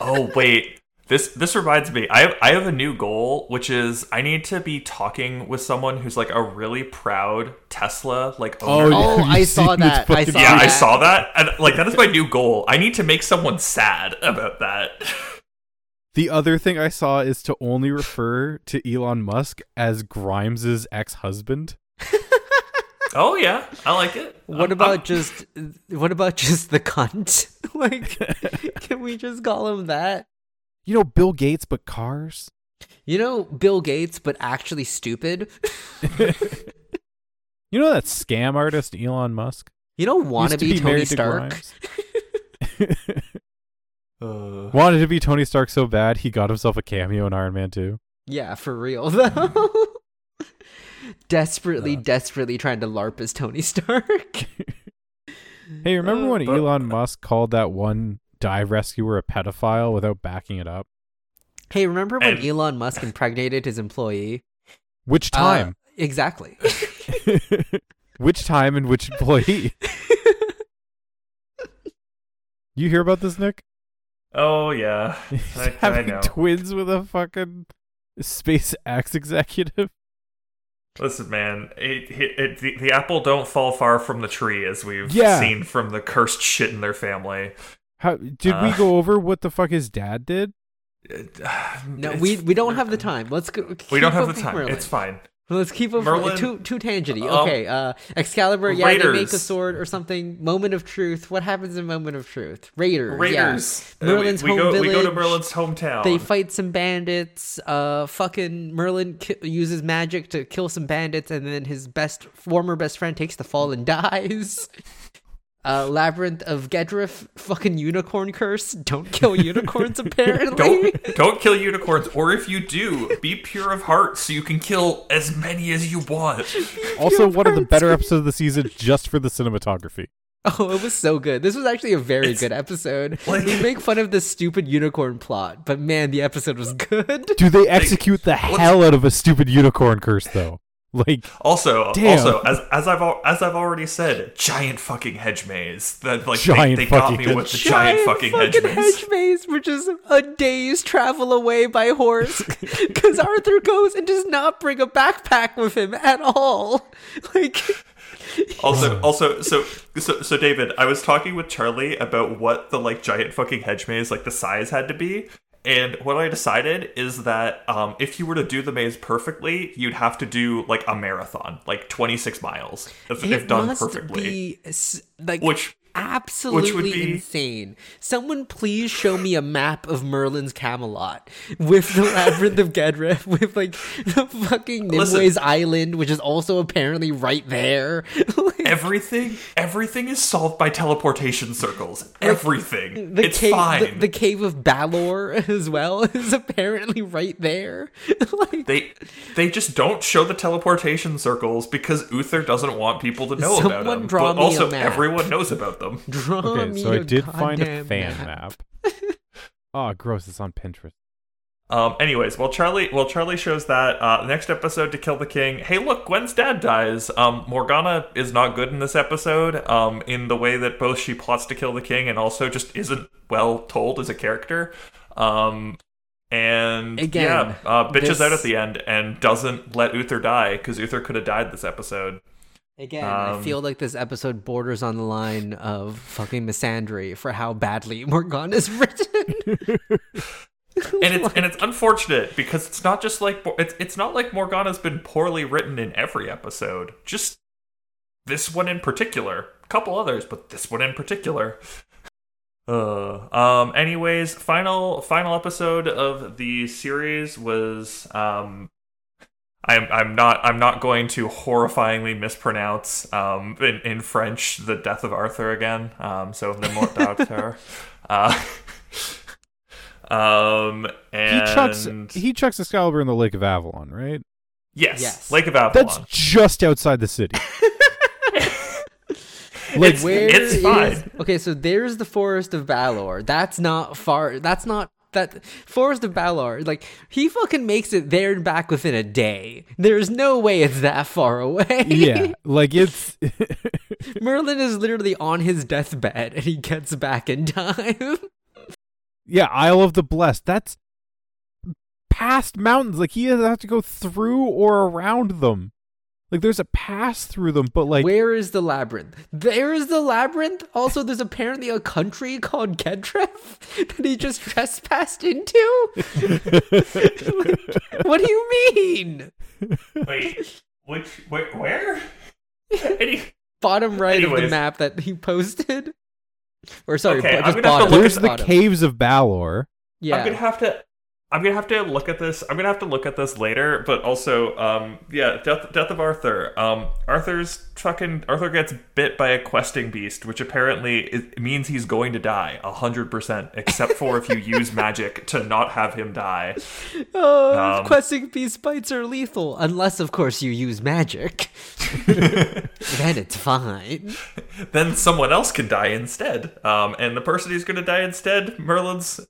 oh wait this this reminds me i have, i have a new goal which is i need to be talking with someone who's like a really proud tesla like oh, owner. yeah. Oh, I saw that. I saw yeah that. i saw that and like that is my new goal i need to make someone sad about that The other thing I saw is to only refer to Elon Musk as Grimes's ex-husband. oh yeah i like it What I'm- about I'm- just what about just the cunt? like, can we just call him that? You know, Bill Gates, but cars. You know, Bill Gates, but actually stupid. You know that scam artist Elon Musk? You know, Used to be Tony married to Stark. Uh, Wanted to be Tony Stark so bad he got himself a cameo in Iron Man 2. Yeah, for real though. desperately, Uh. desperately trying to LARP as Tony Stark. Hey, remember Uh, when but- Elon Musk called that one dive rescuer a pedophile without backing it up? hey, remember when And- Elon Musk impregnated his employee? Which Uh, time? exactly. which time and which employee? you hear about this, Nick? oh yeah He's I, I having know twins with a fucking SpaceX executive. listen man it, it, it, the, the apple don't fall far from the tree as we've Yeah. seen from the cursed shit in their family How did we Uh. go over what the fuck his dad did? No, we we don't have the time. Let's go. We don't have the time. Merlin. It's fine. Let's keep up Merlin- too too tangenty. Um, Okay, uh, Excalibur. Yeah, they make a sword or something. Moment of truth. What happens in Moment of Truth? Raiders. Raiders. Yeah. Uh, we- Merlin's we, home go, village. We go to Merlin's hometown. They fight some bandits. Uh, fucking Merlin ki- uses magic to kill some bandits, and then his best former best friend takes the fall and dies. Uh, Labyrinth of Gedref, fucking unicorn curse. Don't kill unicorns, apparently. don't don't kill unicorns, or if you do, be pure of heart so you can kill as many as you want. Also, Pure one of the better episodes of the season just for the cinematography. Oh, it was so good. This was actually a very It's- good episode. like- we make fun of the stupid unicorn plot, but man, the episode was good. Do they execute the hell out of a stupid unicorn curse though? Like, Also, Damn. also as as I've as I've already said, giant fucking hedge maze. That like Giant they, they got me hedge- with the giant, fucking, hedge maze. hedge maze, which is a day's travel away by horse. Because Arthur goes and does not bring a backpack with him at all. Like, Also, also, so so so David, I was talking with Charlie about what the like giant fucking hedge maze like the size had to be. And what I decided is that um, if you were to do the maze perfectly, you'd have to do like a marathon, like 26 miles, if, if done perfectly. be like Which absolutely be- insane. Someone please show me a map of Merlin's Camelot with the Labyrinth of Gedref, with like the fucking Listen. Nimueh's Island, which is also apparently right there. Like, Everything, everything is solved by teleportation circles. Everything. the it's cave, fine. The, the cave of Balor as well is apparently right there. like, they they just don't show the teleportation circles because Uther doesn't want people to know about them. but also everyone knows about them. Draw Okay, me so I did find a fan map. map. oh, gross! It's on Pinterest. Um, anyways, while Charlie while Charlie shows that uh, next episode to kill the king. Hey, look, Gwen's dad dies. Um, Morgana is not good in this episode. Um, in the way that both she plots to kill the king and also just isn't well told as a character. Um, and Again, yeah, uh, bitches this- out at the end and doesn't let Uther die because Uther could have died this episode. Again, I Um, feel like this episode borders on the line of fucking misandry for how badly Morgana's written. and it's and it's unfortunate because it's not just like it's it's not like Morgana's been poorly written in every episode. Just this one in particular. A couple others, but this one in particular. Uh, um. Anyways, final final episode of the series was um. I'm I'm not I'm not going to horrifyingly mispronounce um in, in French the death of Arthur again. Um. So the mort d'Arthur. Uh. Um. And He chucks he chucks Excalibur in the Lake of Avalon, right? Yes, Yes. Lake of Avalon. That's just outside the city. like It's- Where it's is- fine. Okay, so there's the Forest of Balor. That's not far. That's not that Forest of Balor. Like he fucking makes it there and back within a day. There's no way it's that far away. yeah, like it's Merlin is literally on his deathbed and he gets back in time. yeah, Isle of the Blessed. That's past mountains. Like he doesn't have to go through or around them. Like there's a pass through them, but like Where is the labyrinth? There is the labyrinth. Also, there's apparently a country called Gedref that he just trespassed into. what do you mean? Wait, which wait, where? Any, Bottom right of the map that he posted. Or sorry, Okay, just gonna have to bottom. look there's the bottom. caves of Balor. Yeah. I'm gonna have to. I'm gonna have to look at this. I'm gonna have to look at this later. But also, um, yeah, death, death of Arthur. Um, Arthur's fucking Arthur gets bit by a questing beast, which apparently is, means he's going to die hundred percent, except for if you use magic to not have him die. Oh, Um, questing beast bites are lethal, unless of course you use magic. then it's fine. then someone else can die instead. Um, and the person who's going to die instead, Merlin's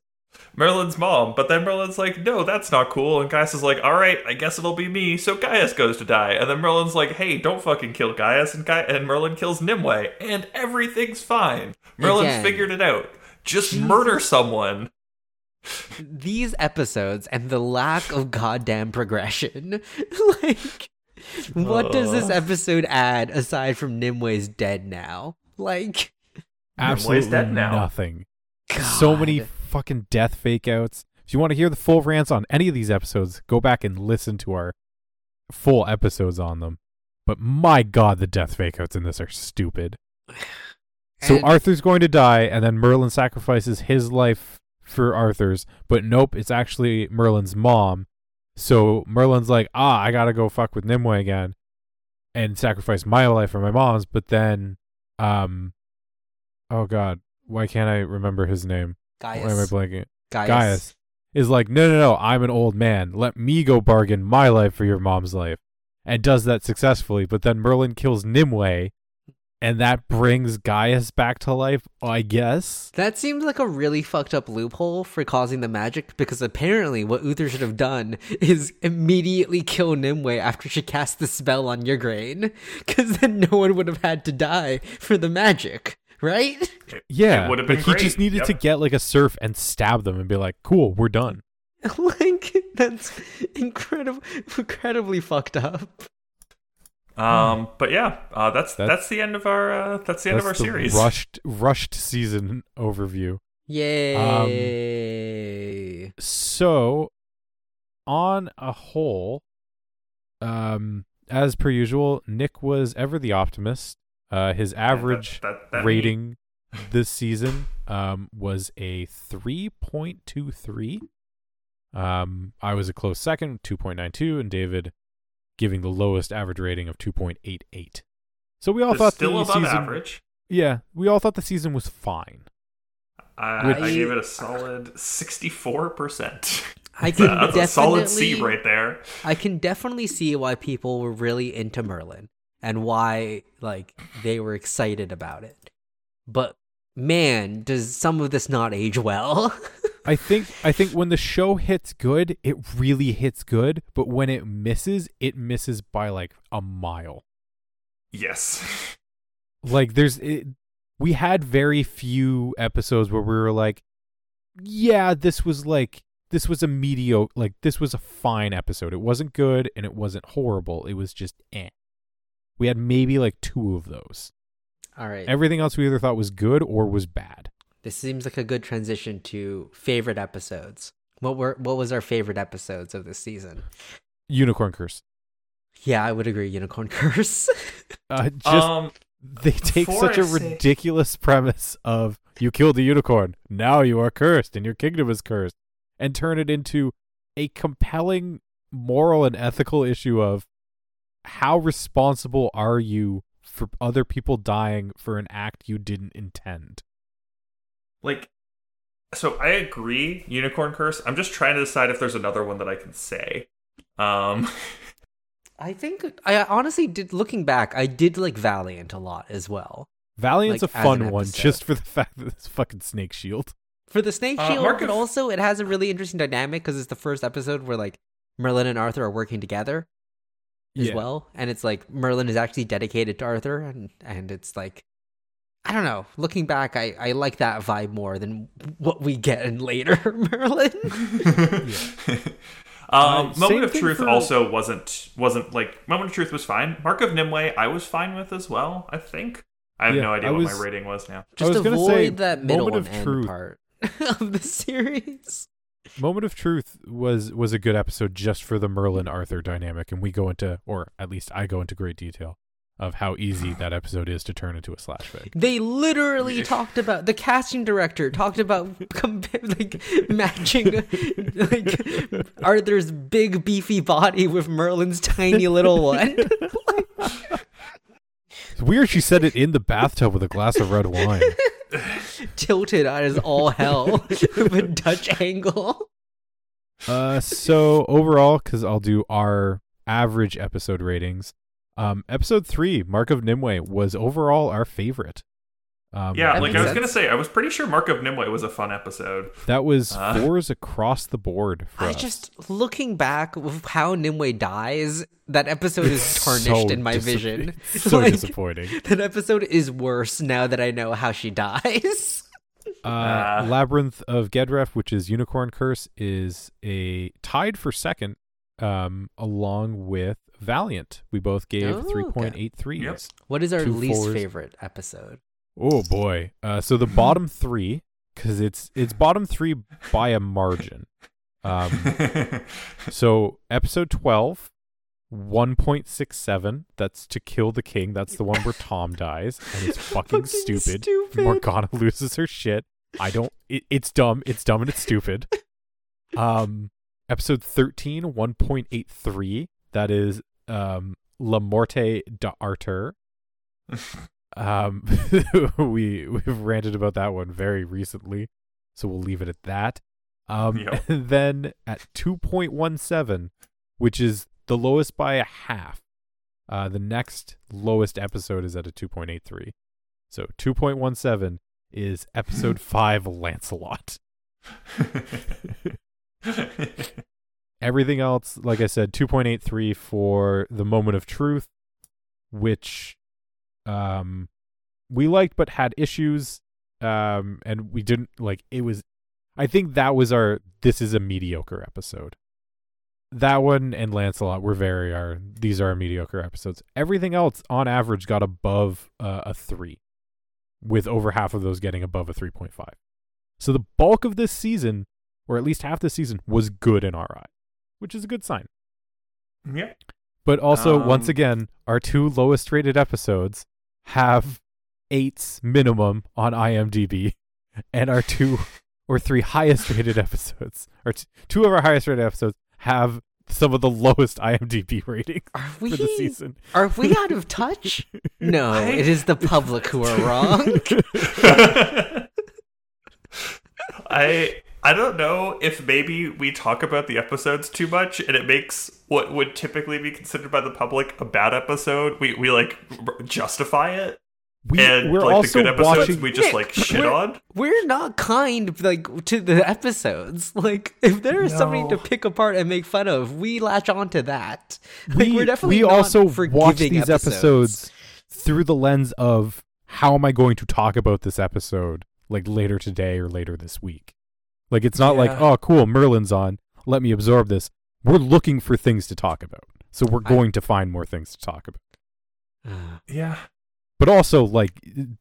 Merlin's mom. But then Merlin's like, no, that's not cool. And Gaius is like, all right, I guess it'll be me. So Gaius goes to die. And then Merlin's like, hey, don't fucking kill Gaius. And, Gai- and Merlin kills Nimueh. And everything's fine. Merlin's Again. figured it out. Just murder someone. These episodes and the lack of goddamn progression. like, what does this episode add aside from Nimueh's dead now? Like, Absolutely dead now. nothing. God. So many God. Fucking death fake outs. If you want to hear the full rants on any of these episodes, go back and listen to our full episodes on them. But my god, the death fake outs in this are stupid. So And- Arthur's going to die, and then Merlin sacrifices his life for Arthur's, but nope, it's actually Merlin's mom. So Merlin's like, ah, I gotta go fuck with Nimueh again and sacrifice my life for my mom's, but then um oh god, why can't I remember his name? Why am I Gaius. blanking? Gaius. Gaius is like, no, no, no, I'm an old man. Let me go bargain my life for your mom's life. And does that successfully. But then Merlin kills Nimueh, and that brings Gaius back to life, I guess. That seems like a really fucked up loophole for causing the magic because apparently what Uther should have done is immediately kill Nimueh after she cast the spell on Ygraine because then no one would have had to die for the magic, right? Yeah, would've but been he great, just needed to get like a serf and stab them and be like, cool, we're done. like that's incredible incredibly fucked up. Um, but yeah, uh, that's, that's That's- the end of our uh, that's the end of our the series. rushed rushed season overview. Yay. So, on a whole, um, as per usual, Nick was ever the optimist. Uh, his average that- that me. rating this season um, was a 3.23. Um, I was a close second, 2.92, and David giving the lowest average rating of 2.88. So we all It's thought still the above season, average. yeah, we all thought the season was fine. I, Which- I gave it a solid sixty-four percent. I can That's a solid C right there. I can definitely see why people were really into Merlin and why like they were excited about it. But man, does some of this not age well? I think I think when the show hits good, it really hits good, but when it misses, it misses by like a mile. Yes. Like there's it, we had very few episodes where we were like yeah, this was like this was a mediocre like this was a fine episode. It wasn't good and it wasn't horrible. It was just eh. We had maybe like two of those. All right. Everything else we either thought was good or was bad. this seems like a good transition to favorite episodes. What were what was our favorite episodes of this season? Unicorn Curse. Yeah, I would agree. Unicorn Curse. Uh, just um, they take such a say- ridiculous premise of you killed the unicorn, now you are cursed and your kingdom is cursed, and turn it into a compelling moral and ethical issue of how responsible are you for other people dying for an act you didn't intend. like, so I agree. Unicorn curse. I'm just trying to decide if there's another one that I can say. Um, I think I honestly did. Looking back, I did like Valiant a lot as well. Valiant's Like, a fun one just for the fact that it's fucking snake shield. For the Snake Uh, Shield, Mark but also it has a really interesting dynamic because it's the first episode where like Merlin and Arthur are working together as Yeah. well, and it's like Merlin is actually dedicated to Arthur, and and it's like I don't know. Looking back, I I like that vibe more than what we get in later Merlin. um, Uh, Moment of Truth for- also wasn't wasn't like Moment of Truth was fine. Mark of Nimueh I was fine with as well. I think I have Yeah, no idea I what my rating was now. Just was gonna avoid say, that middle Moment and of end Truth. part of the series. Moment of Truth was was a good episode just for the Merlin Arthur dynamic, and we go into, or at least I go into great detail of how easy that episode is to turn into a slash fic. They literally talked about the casting director talked about like matching like Arthur's big beefy body with Merlin's tiny little one. It's weird she said it in the bathtub with a glass of red wine. tilted as all hell with a Dutch angle. Uh, so overall, because I'll do our average episode ratings. Um, episode three, Mark of Nimueh, was overall our favorite. Um, Yeah, like I was sense. gonna say, I was pretty sure Mark of Nimueh was a fun episode. that was Uh. fours across the board for I us. just looking back with how Nimueh dies, that episode is tarnished so in my disap- vision. so Like, disappointing. That episode is worse now that I know how she dies. Uh, Uh. Labyrinth of Gedref, which is Unicorn Curse, is a tied for second, um, along with Valiant. We both gave Oh, okay. three point eight threes. Yep. What is our least fours. favorite episode? Oh boy! Uh, so the bottom three, because it's it's bottom three by a margin. Um, so episode 12 1.67 that's to kill the king that's the one where tom dies and it's fucking, stupid. stupid. morgana loses her shit i don't it, it's dumb it's dumb and it's stupid um episode 13 1.83 that is um la morte d'arthur um we we've ranted about that one very recently so we'll leave it at that. Um Yep. and then at 2.17 which is the lowest by a half uh the next lowest episode is at a 2.83 so 2.17 is episode 5 lancelot. Everything else like i said 2.83 for the moment of truth which um we liked but had issues um and we didn't like it was i think that was our this is a mediocre episode. That one and lancelot were very are these are our mediocre episodes. Everything else on average got above uh, a 3 with over half of those getting above a 3.5 so the bulk of this season or at least half the season was good in our eye which is a good sign. Yeah. but also, once Um, again, our two lowest rated episodes have eights minimum on IMDb, and our two or three highest rated episodes, or t- two of our highest rated episodes, have some of the lowest IMDb ratings Are we for the season. are we out of touch? No, I- it is the public who are wrong. I I don't know if maybe we talk about the episodes too much and it makes what would typically be considered by the public a bad episode. We we like justify it, We, and we're like the also good episodes watching. we just Nick, like shit we're- on. We're not kind like to the episodes. Like if there is something to pick apart and make fun of, we latch on to that. Like we, we're definitely we not also watch these episodes. episodes through the lens of how am I going to talk about this episode like later today or later this week. Like it's not like oh cool Merlin's on, let me absorb this. We're looking for things to talk about, so we're I- going to find more things to talk about. Yeah. But also like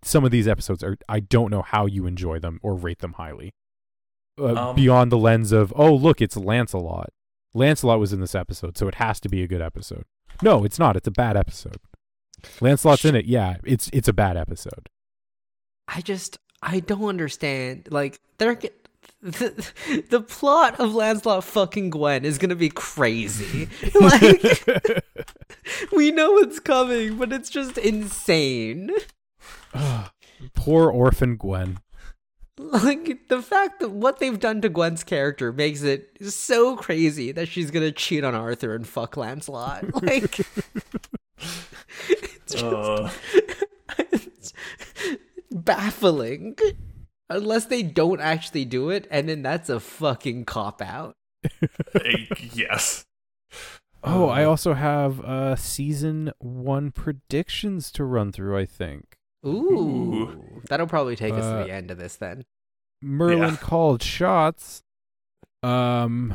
some of these episodes are I don't know how you enjoy them or rate them highly. Uh, Um, beyond the lens of oh look it's Lancelot. Lancelot was in this episode, so it has to be a good episode. No, it's not. It's a bad episode. Lancelot's in it. Yeah, it's it's a bad episode. I just I don't understand. Like they're g- the, the plot of Lancelot fucking Gwen is gonna be crazy. like we know it's coming, but it's just insane. Poor orphan Gwen. Like the fact that what they've done to Gwen's character makes it so crazy that she's gonna cheat on Arthur and fuck Lancelot. Like it's just Uh, it's baffling. Unless they don't actually do it, and then that's a fucking cop out. yes. Oh, I Uh, also have uh season one predictions to run through. I think Ooh, that'll probably take us Uh, to the end of this then. Merlin Yeah. called shots. Um,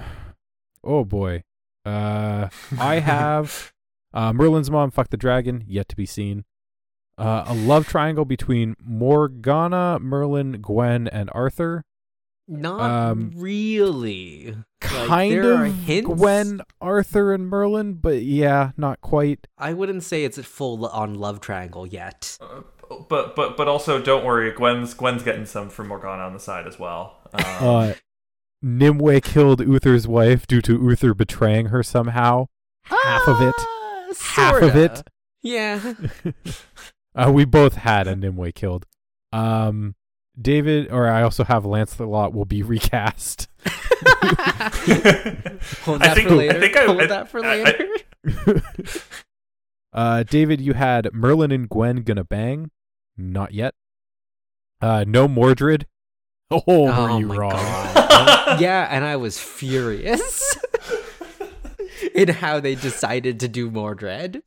oh boy. Uh, I have uh, Merlin's mom fuck the dragon yet to be seen. Uh, a love triangle between Morgana, Merlin, Gwen, and Arthur. Not um, really. Kind there are of hints. Gwen, Arthur, and Merlin, but yeah, not quite. I wouldn't say it's a full on love triangle yet. Uh, but but but also don't worry, Gwen's Gwen's getting some from Morgana on the side as well. Um, Uh, Nimueh killed Uther's wife due to Uther betraying her somehow. Half of it. Ah, Half of sorta. it. Yeah. Uh, we both had a Nimueh killed. Um, David, or I also have Lance the Lot will be recast. Hold I that think- for I later. think I- Hold I- that for I- I- later. uh, David, you had Merlin and Gwen gonna bang. Not yet. Uh, no Mordred. Oh, were you my wrong? God. yeah, and I was furious in how they decided to do Mordred.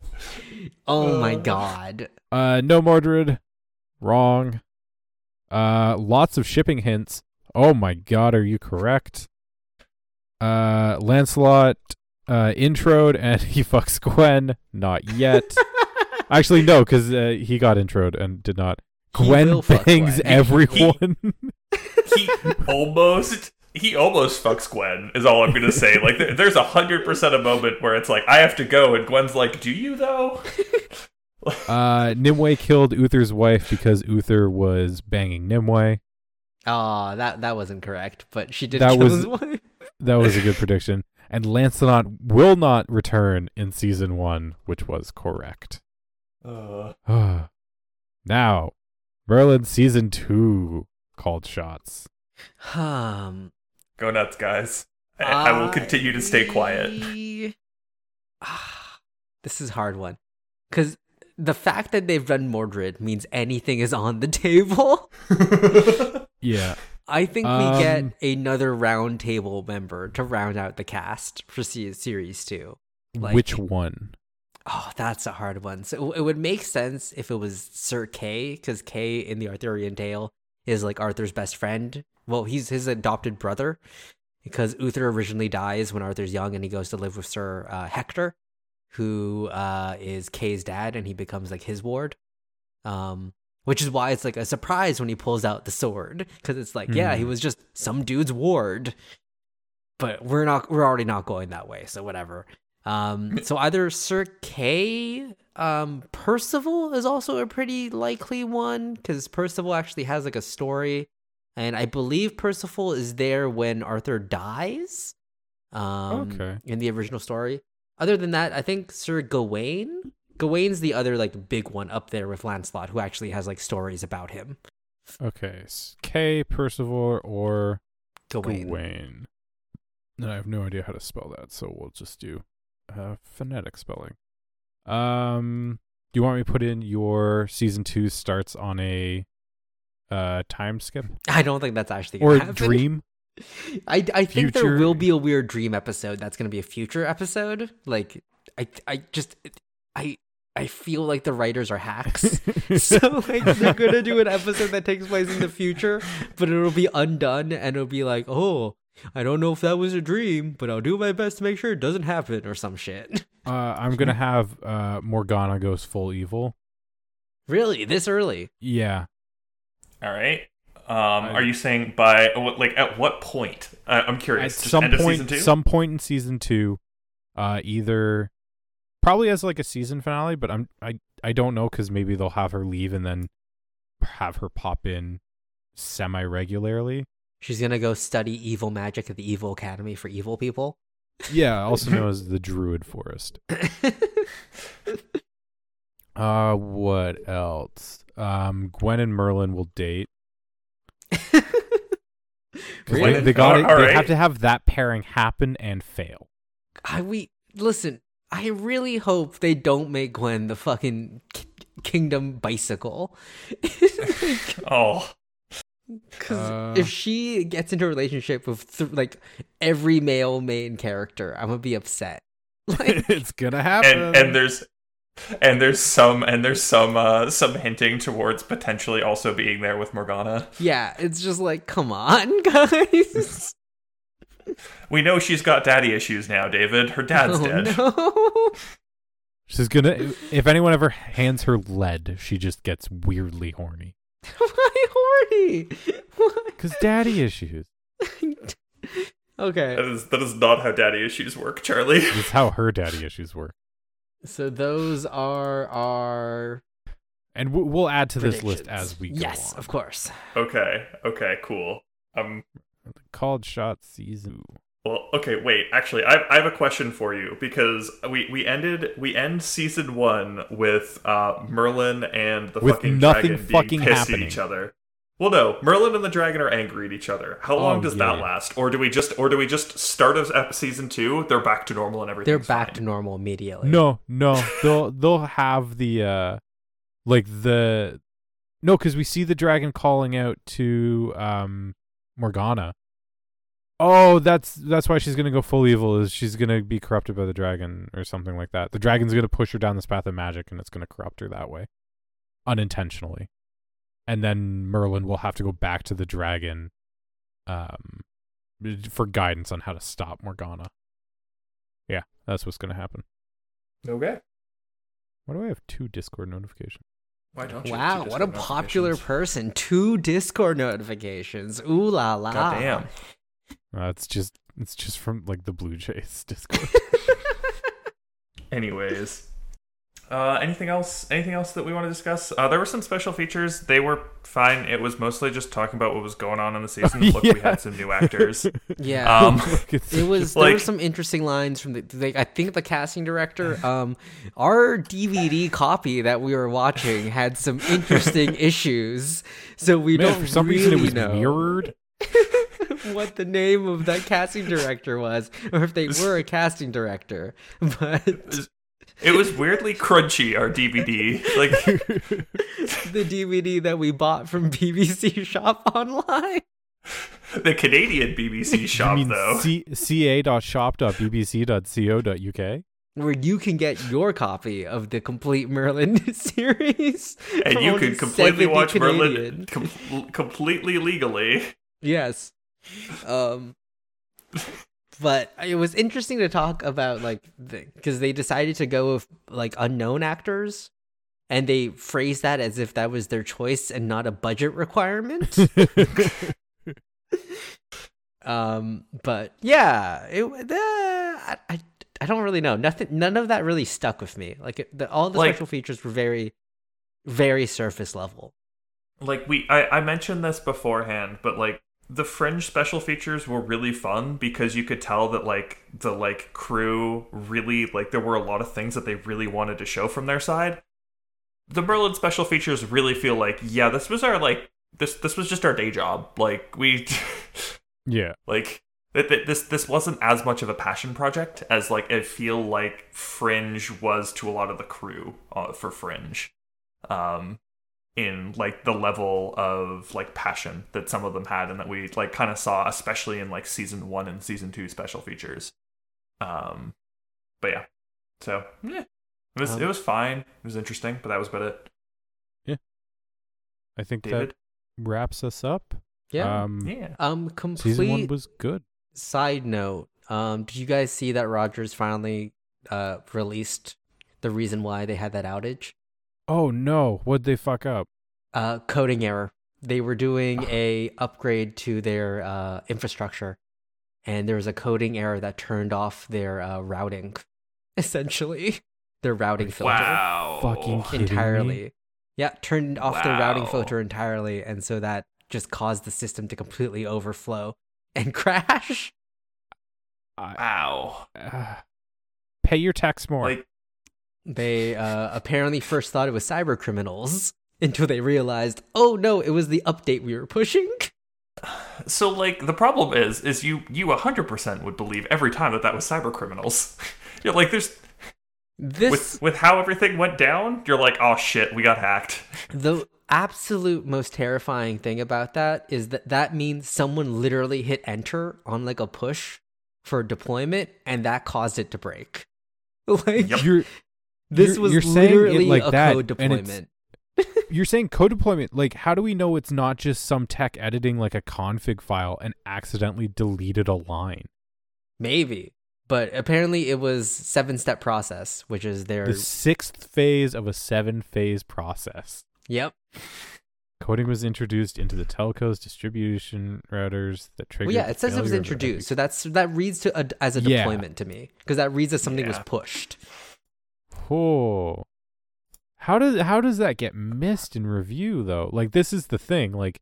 Oh my Uh. god. Uh, no Mordred. Wrong. Uh, lots of shipping hints. Oh my god, are you correct? Uh, Lancelot, uh, introed and he fucks Gwen. Not yet. Actually, no, because uh, he got introed and did not. Gwen bangs Gwen. everyone. he almost he almost fucks Gwen is all I'm gonna say. Like there, there's a hundred percent a moment where it's like I have to go, and Gwen's like, "Do you though?" uh, Nimueh killed Uther's wife because Uther was banging Nimueh. Oh, that that wasn't correct, but she did That kill was- his wife. That was a good prediction. And Lancelot will not return in season one, which was correct. Uh, now, Merlin season two called shots. Um go nuts, guys. I, I will continue to stay quiet. Ah, this is a hard one. Cuz the fact that they've done Mordred means anything is on the table. Yeah. I think Um, we get another round table member to round out the cast for series 2. Like- Which one? Oh, that's a hard one. So it would make sense if it was Sir Kay, because Kay in the Arthurian tale is like Arthur's best friend. Well, he's his adopted brother, because Uther originally dies when Arthur's young, and he goes to live with Sir uh, Hector, who uh, is Kay's dad, and he becomes like his ward. Um, which is why it's like a surprise when he pulls out the sword, because it's like, yeah, he Mhm. was just some dude's ward. But we're not. We're already not going that way. So whatever. Um, so either Sir Kay um, Percival is also a pretty likely one because Percival actually has like a story, and I believe Percival is there when Arthur dies. Um, Okay. In the original story. Other than that, I think Sir Gawain. Gawain's the other like big one up there with Lancelot, who actually has like stories about him. Okay. K Percival or Gawain. Gawain. And I have no idea how to spell that, so we'll just do uh, phonetic spelling. Um, do you want me to put in your season two starts on a uh time skip I don't think that's actually or gonna happen. dream? I, I think there will be a weird dream episode that's going to be a future episode. Like I I just I I feel like the writers are hacks. so like they're going to do an episode that takes place in the future, but it'll be undone and it'll be like, "Oh, I don't know if that was a dream, but I'll do my best to make sure it doesn't happen or some shit." Uh, I'm gonna have uh Morgana goes full evil. really? This early? Yeah, All right. Um, are you saying by like at what point? Uh, I'm at curious. Just some end of point, season two. some point in season two, uh, either probably as like a season finale, but I'm I I don't know because maybe they'll have her leave and then have her pop in semi regularly. She's going to go study evil magic at the Evil Academy for evil people. Yeah, also known as the Druid Forest. Uh, what else? Um, Gwen and Merlin will date. Really? They, they got All They right. have to have that pairing happen and fail. I we listen. I really hope they don't make Gwen the fucking K- Kingdom bicycle. oh, Because Uh. if she gets into a relationship with th- like every male main character, I'm gonna be upset. Like, it's gonna happen. and and there's and there's some and there's some uh some hinting towards potentially also being there with Morgana. yeah, it's just like, come on, guys. We know she's got daddy issues now, David. Her dad's oh, dead. No. She's gonna. If anyone ever hands her lead, she just gets weirdly horny. Why horny? Why? Cause daddy issues. okay. That is that is not how daddy issues work, Charlie. It's how her daddy issues work. So those are our And we- we'll add to this list as we go Yes, on. of course. Okay, okay, cool. Um, Called shot season. well, okay, wait. Actually, I, I have a question for you because we we ended we end season one with uh Merlin and the With fucking nothing dragon fucking being pissed happening. at each other. Well, no, Merlin and the dragon are angry at each other. How long Oh, does yeah. that last? Or do we just or do we just start as ep- season two? They're back to normal and everything. They're back to normal immediately. No, no, they'll they'll have the uh, like the no, because we see the dragon calling out to um Morgana. Oh, that's that's why she's gonna go full evil. Is she's gonna be corrupted by the dragon or something like that? The dragon's gonna push her down this path of magic, and it's gonna corrupt her that way, unintentionally. And then Merlin will have to go back to the dragon, um, for guidance on how to stop Morgana. Yeah, that's what's gonna happen. Okay. Why do I have two Discord notifications? Why don't you? Wow, what a popular person. Two Discord notifications. Ooh la la. God damn. Uh, it's just it's just from like the Blue Jays Discord. Anyways, uh, anything else? Anything else that we want to discuss? Uh, there were some special features. They were fine. It was mostly just talking about what was going on in the season. Look, we had some new actors. yeah. Um, it was there were some interesting lines from the like I think the casting director um our DVD copy that we were watching had some interesting issues so we Man, don't for some really reason it was know mirrored. what the name of that casting director was or if they were a casting director but it was weirdly crunchy. Our DVD, like the DVD that we bought from BBC Shop Online the Canadian BBC shop, you mean though. C- ca.shop.bbc.co.uk? where you can get your copy of the complete Merlin series and you can completely 70 watch Merlin com- completely legally. Yes. Um but it was interesting to talk about like because they decided to go with like unknown actors and they phrased that as if that was their choice and not a budget requirement. um but yeah, it uh, I, I I don't really know. Nothing. None of that really stuck with me. Like it, the, all the Like- special features were very, very surface level. like we I, I mentioned this beforehand but like the fringe special features were really fun because you could tell that like the like crew really like there were a lot of things that they really wanted to show from their side. The merlin special features really feel like yeah this was our like this this was just our day job. Like we Yeah. like th- th- this this wasn't as much of a passion project as like I feel like Fringe was to a lot of the crew uh, for Fringe, um, in like the level of like passion that some of them had and that we like kind of saw, especially in like season one and season two special features. Um, but yeah, so yeah, it was Um, it was fine. It was interesting, but that was about it. Yeah i think David, that wraps us up. Yeah. Um, yeah. um. complete season one was good. side note. Um. Did you guys see that Rogers finally uh released the reason why they had that outage? Oh no, what'd they fuck up? Uh, coding error. They were doing a upgrade to their uh infrastructure, and there was a coding error that turned off their uh, routing. Essentially, their routing filter. Wow. Fucking kidding me? entirely. Yeah, turned off the routing filter entirely, and so that just caused the system to completely overflow and crash. I, Wow. uh, pay your tax more. Like They uh, apparently first thought it was cyber criminals until they realized, oh no, it was the update we were pushing. So like the problem is is you you 100% would believe every time that that was cyber criminals. you're like there's This with with how everything went down, you're like oh shit, we got hacked. the absolute most terrifying thing about that is that that means someone literally hit enter on like a push for deployment, and that caused it to break. Like Yep. you're this You're- was you're saying it literally like a that, code deployment. you're saying code deployment. Like, how do we know it's not just some tech editing like a config file and accidentally deleted a line? Maybe. But apparently it was seven step process, which is their The sixth phase of a seven phase process. Yep. Coding was introduced into the telcos distribution routers that triggered. Well, yeah, it says it was failure of the introduced. So that's that reads to a, as a Yeah. deployment to me because that reads as something was pushed. Oh. How does how does that get missed in review though? Like this is the thing. Like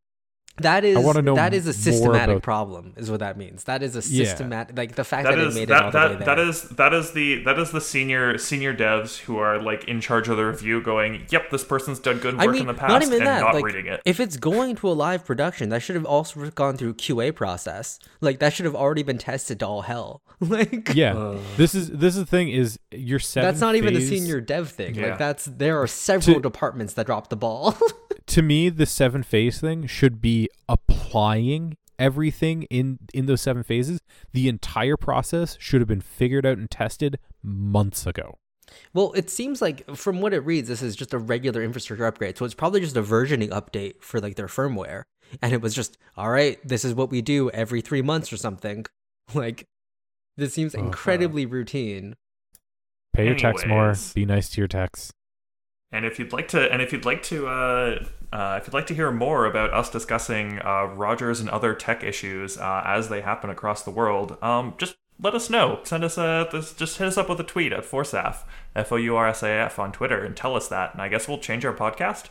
That is wanna know that is a systematic about- problem is what that means. That is a Yeah. systematic like the fact that, That they is made it all that the way there. that is that is the that is the senior senior devs who are like in charge of the review going, "Yep, this person's done good work I mean, in the past," not even and that. not like, reading it. if it's going to a live production, that should have also gone through QA process. Like that should have already been tested to all hell. like yeah, this is this is the thing is your seven. that's not even the senior dev thing. Yeah. Like that's there are several To- departments that dropped the ball. to me the seven phase thing should be applying everything in in those seven phases the entire process should have been figured out and tested months ago Well, it seems like from what it reads, this is just a regular infrastructure upgrade. So it's probably just a versioning update for like their firmware. And it was just, all right, this is what we do every three months or something. Like, this seems Uh-huh. incredibly routine. pay your tax more be nice to your tax And if you'd like to, and if you'd like to, uh, uh, if you'd like to hear more about us discussing uh, Rogers and other tech issues uh, as they happen across the world, um, just let us know. Send us a, just hit us up with a tweet at Foursaf, F O U R S A F on Twitter, and tell us that. And I guess we'll change our podcast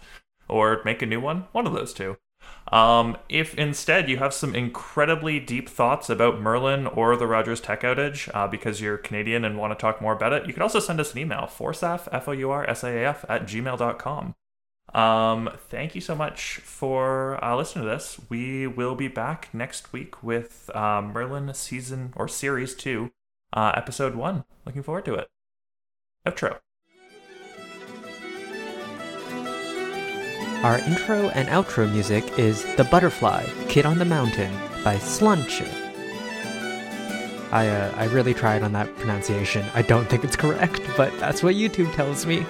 or make a new one. One of those two. Um, if instead you have some incredibly deep thoughts about Merlin or the Rogers tech outage uh, because you're Canadian and want to talk more about it, you can also send us an email, foursaf, F-O-U-R-S-A-F, at gmail.com. Um, thank you so much for uh, listening to this. We will be back next week with uh, Merlin season or series 2, uh, episode 1. Looking forward to it. Outro. Our intro and outro music is The Butterfly, Kid on the Mountain by Slunch. I, uh, I really tried on that pronunciation. I don't think it's correct, but that's what YouTube tells me.